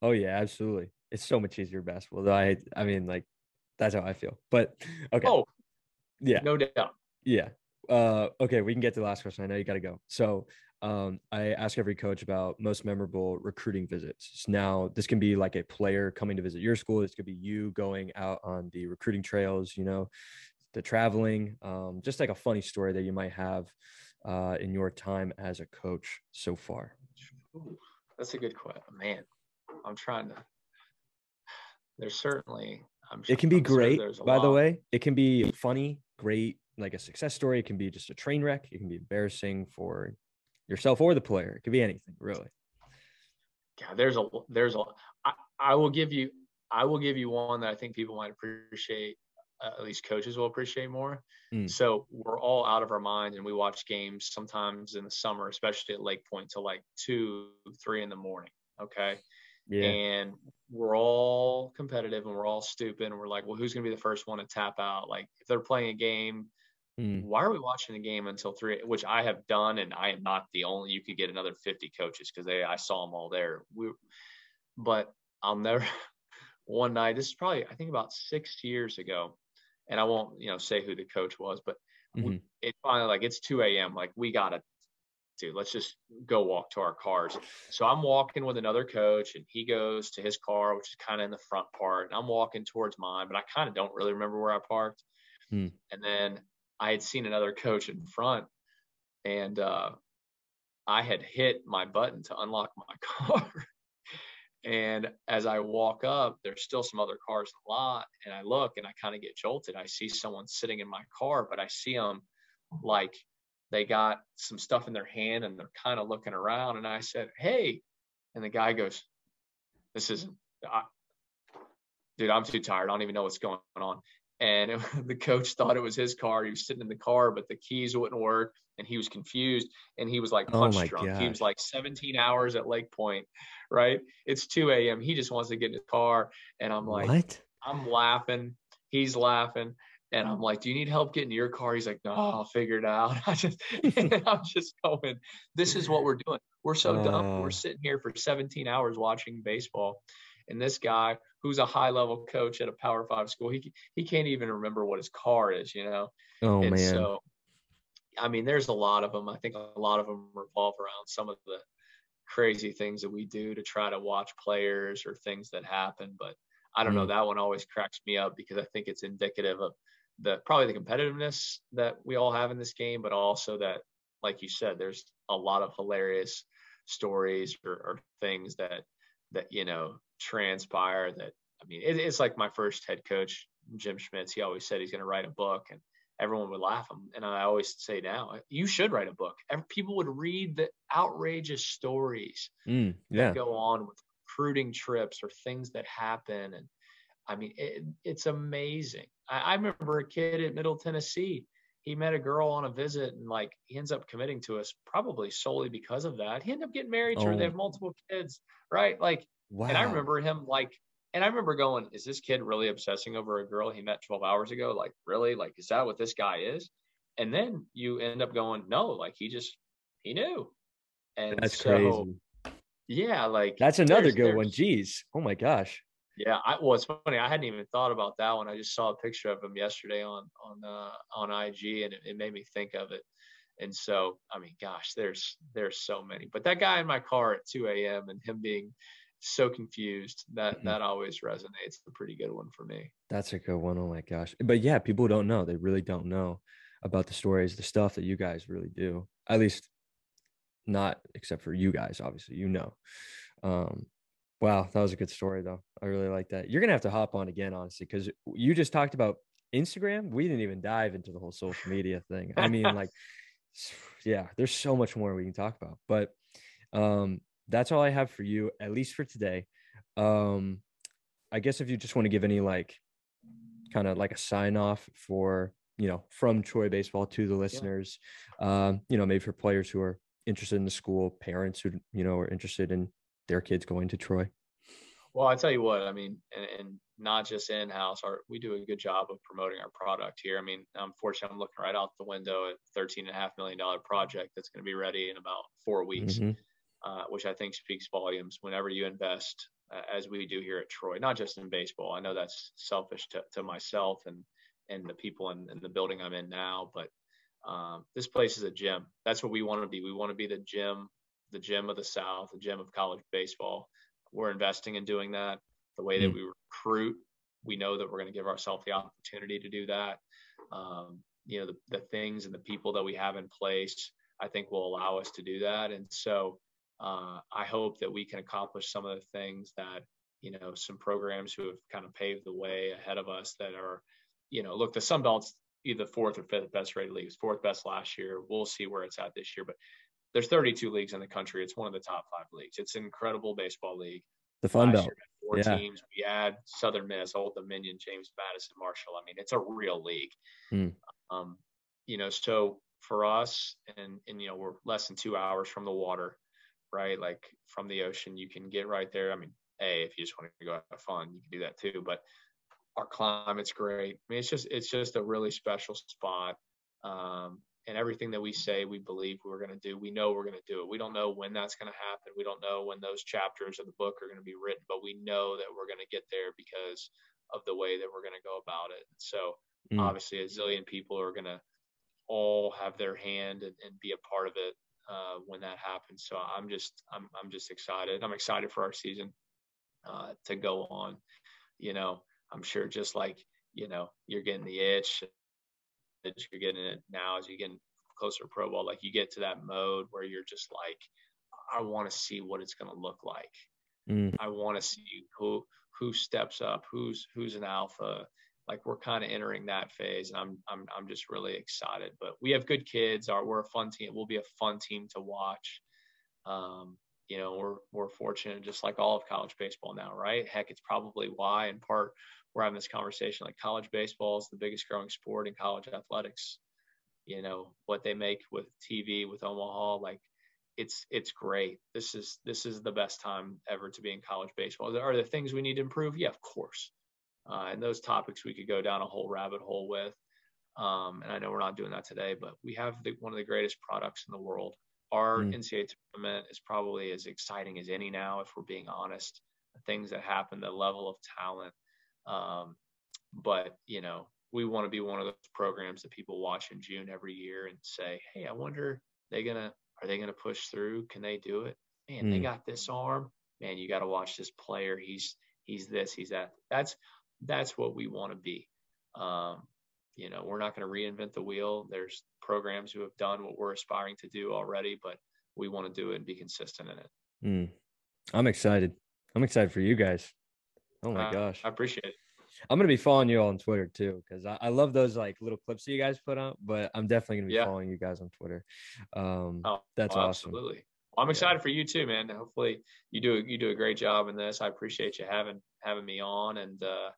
Speaker 1: Oh yeah, absolutely. It's so much easier basketball. Though I, I mean, like that's how I feel. But okay. Oh,
Speaker 2: yeah, no doubt.
Speaker 1: Yeah, uh, okay, we can get to the last question. I know you got to go. So um, I ask every coach about most memorable recruiting visits. Now, this can be like a player coming to visit your school. This could be you going out on the recruiting trails, you know, the traveling, um, just like a funny story that you might have uh, in your time as a coach so far.
Speaker 2: Ooh, that's a good question, man. I'm trying to. There's certainly.
Speaker 1: I'm it can be I'm great, by lot. the way. It can be funny, great, like a success story. It can be just a train wreck. It can be embarrassing for yourself or the player. It could be anything, really.
Speaker 2: Yeah, there's a there's a I, I will give you I will give you one that I think people might appreciate. Uh, at least coaches will appreciate more. Mm. So we're all out of our minds, and we watch games sometimes in the summer, especially at Lake Point, till like two, three in the morning. Okay. Yeah. And we're all competitive and we're all stupid and we're like, well, who's going to be the first one to tap out? Like if they're playing a game Mm. Why are we watching the game until three? Which I have done, and I am not the only. You could get another fifty coaches because they I saw them all there. We, but I'll never. [LAUGHS] One night, this is probably I think about six years ago, and I won't you know say who the coach was, but mm-hmm. we, it finally like it's two a.m. Like we gotta dude, let's just go walk to our cars. So I'm walking with another coach and he goes to his car, which is kind of in the front part. And I'm walking towards mine, but I kind of don't really remember where I parked. Hmm. And then I had seen another coach in front and uh, I had hit my button to unlock my [LAUGHS] car. and as I walk up, there's still some other cars in the lot. And I look and I kind of get jolted. I see someone sitting in my car, but I see them like they got some stuff in their hand and they're kind of looking around. And I said, Hey. And the guy goes, This isn't, I, dude, I'm too tired. I don't even know what's going on and it, [LAUGHS] the coach thought it was his car. He was sitting in the car, but the keys wouldn't work, and he was confused. And he was like oh punch oh drunk. He was like 17 hours at Lake Point, right? It's 2 a.m. He just wants to get in his car, and I'm like, what? I'm laughing. He's laughing. And I'm like, do you need help getting to your car? He's like, no, I'll figure it out. [LAUGHS] I just, [LAUGHS] I'm just going, this is what we're doing. We're so uh, dumb. We're sitting here for 17 hours watching baseball. And this guy who's a high level coach at a power five school, he, he can't even remember what his car is, you know?
Speaker 1: Oh and man.
Speaker 2: So, I mean, there's a lot of them. I think a lot of them revolve around some of the crazy things that we do to try to watch players or things that happen. But I don't mm. know. That one always cracks me up because I think it's indicative of the probably the competitiveness that we all have in this game, but also that, like you said, there's a lot of hilarious stories or, or things that that you know transpire that I mean it, it's like my first head coach Jim Schmitz he always said he's going to write a book and everyone would laugh him and I always say now you should write a book people would read the outrageous stories
Speaker 1: mm, yeah.
Speaker 2: that go on with recruiting trips or things that happen and I mean it, it's amazing I, I remember a kid at Middle Tennessee he met a girl on a visit and like he ends up committing to us probably solely because of that. He ended up getting married to her. They oh. have oh. multiple kids, right? Like, wow. and I remember him like, and I remember going, is this kid really obsessing over a girl he met 12 hours ago? Like, really? Like, is that what this guy is? And then you end up going, no, like he just, he knew. And
Speaker 1: that's so, crazy.
Speaker 2: Yeah. Like,
Speaker 1: that's another good one. Jeez. Oh my gosh.
Speaker 2: Yeah, I, well, it's funny. I hadn't even thought about that one. I just saw a picture of him yesterday on on uh, on IG, and it, it made me think of it. And so, I mean, gosh, there's there's so many. But that guy in my car at 2 a.m. and him being so confused that mm-hmm. that always resonates. A pretty good one for me.
Speaker 1: That's a good one. Oh my gosh! But yeah, people don't know. They really don't know about the stories, the stuff that you guys really do. At least, not except for you guys. Obviously, you know. Um, Wow, that was a good story though. I really like that. You're gonna have to hop on again, honestly, because you just talked about Instagram. We didn't even dive into the whole social media thing. I mean, like, yeah, there's so much more we can talk about. But um, that's all I have for you, at least for today. Um, I guess if you just want to give any like kind of like a sign off for you know from Troy baseball to the listeners, yeah. um, you know, maybe for players who are interested in the school, parents who you know are interested in their kids going to Troy?
Speaker 2: Well, I tell you what, I mean, and, and not just in house, our we do a good job of promoting our product here. I mean, unfortunately, I'm looking right out the window at thirteen and a half million dollar project that's going to be ready in about four weeks, mm-hmm. uh, which I think speaks volumes. Whenever you invest, uh, as we do here at Troy, not just in baseball, I know that's selfish to, to myself and and the people in, in the building I'm in now, but um, this place is a gym. That's what we want to be. We want to be the gym the gem of the South, the gem of college baseball. We're investing in doing that. The way that mm. we recruit, we know that we're going to give ourselves the opportunity to do that. Um, you know, the, the things and the people that we have in place, I think will allow us to do that. And so uh, I hope that we can accomplish some of the things that, you know, some programs who have kind of paved the way ahead of us that are, you know, look, the Sun Belt's either fourth or fifth best rated leagues, fourth best last year. We'll see where it's at this year, but there's 32 leagues in the country. It's one of the top five leagues. It's an incredible baseball league.
Speaker 1: The Fun Belt.
Speaker 2: Four yeah. teams. We add Southern Miss, Old Dominion, James Madison, Marshall. I mean, it's a real league. Mm. Um, you know, so for us, and and you know, we're less than two hours from the water, right? Like from the ocean, you can get right there. I mean, a if you just want to go have fun, you can do that too. But our climate's great. I mean, it's just it's just a really special spot. Um, and everything that we say we believe we're going to do we know we're going to do it. We don't know when that's going to happen. We don't know when those chapters of the book are going to be written but we know that we're going to get there because of the way that we're going to go about it. So mm. obviously a zillion people are going to all have their hand and, and be a part of it uh, when that happens. So i'm just i'm, I'm just excited. I'm excited for our season uh, to go on. You know i'm sure just like you know you're getting the itch you're getting it now as you get closer to pro ball. Like you get to that mode where you're just like, I want to see what it's going to look like. Mm. I want to see who who steps up, who's who's an alpha. Like we're kind of entering that phase, and I'm I'm I'm just really excited. But we have good kids. Our we're a fun team. We'll be a fun team to watch. Um, you know, we're we're fortunate, just like all of college baseball now, right? Heck, it's probably why, in part, we're having this conversation like college baseball is the biggest growing sport in college athletics. You know what they make with tv with omaha like it's it's great. This is this is the best time ever to be in college baseball. Are there things we need to improve? Yeah of course. Uh, and those topics we could go down a whole rabbit hole with. Um, and i know we're not doing that today but we have the, one of the greatest products in the world. Our mm. ncaa tournament is probably as exciting as any now if we're being honest. The things that happen the level of talent um, but you know, we want to be one of those programs that people watch in June every year and say, "Hey, I wonder they gonna are they gonna push through? Can they do it? Man, mm. they got this arm. Man, you got to watch this player. He's he's this, he's that. That's that's what we want to be. Um, you know, we're not going to reinvent the wheel. There's programs who have done what we're aspiring to do already, but we want to do it and be consistent in it.
Speaker 1: Mm. I'm excited. I'm excited for you guys. Oh my uh, gosh.
Speaker 2: I appreciate it.
Speaker 1: I'm gonna be following you all on Twitter too, because I, I, love those like little clips that you guys put out. But I'm definitely gonna be yeah. following you guys on Twitter. Um, oh, that's oh, awesome.
Speaker 2: Absolutely. Well, I'm excited yeah. for you too, man. Hopefully you do you do a great job in this. I appreciate you having having me on, and uh,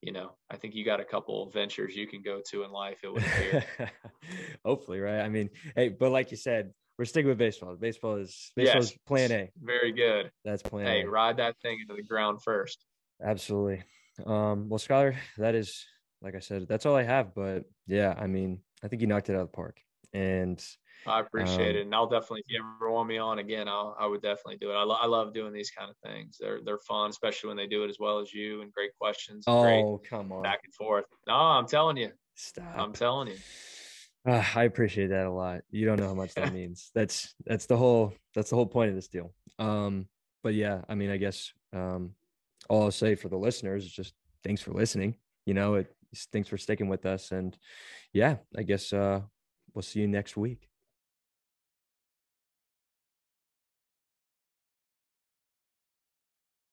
Speaker 2: you know, I think you got a couple ventures you can go to in life. It would. [LAUGHS]
Speaker 1: Hopefully, right? I mean, hey, but like you said, we're sticking with baseball. Baseball is baseball yes, is plan A.
Speaker 2: Very good.
Speaker 1: That's plan
Speaker 2: hey,
Speaker 1: A.
Speaker 2: ride that thing into the ground first.
Speaker 1: Absolutely. Um, well, Skylar, that is like I said, that's all I have. But yeah, I mean, I think you knocked it out of the park. And
Speaker 2: I appreciate um, it, and I'll definitely if you ever want me on again, I'll I would definitely do it. I, lo- I love doing these kind of things. They're they're fun, especially when they do it as well as you and great questions.
Speaker 1: oh
Speaker 2: great
Speaker 1: come on,
Speaker 2: back and forth. No, I'm telling you,
Speaker 1: stop.
Speaker 2: I'm telling you.
Speaker 1: Uh, [SIGHS] I appreciate that a lot. You don't know how much that [LAUGHS] means. That's that's the whole that's the whole point of this deal. Um, but yeah, I mean, I guess um, all I'll say for the listeners is just thanks for listening. You know, it thanks for sticking with us, and yeah, I guess uh, we'll see you next week.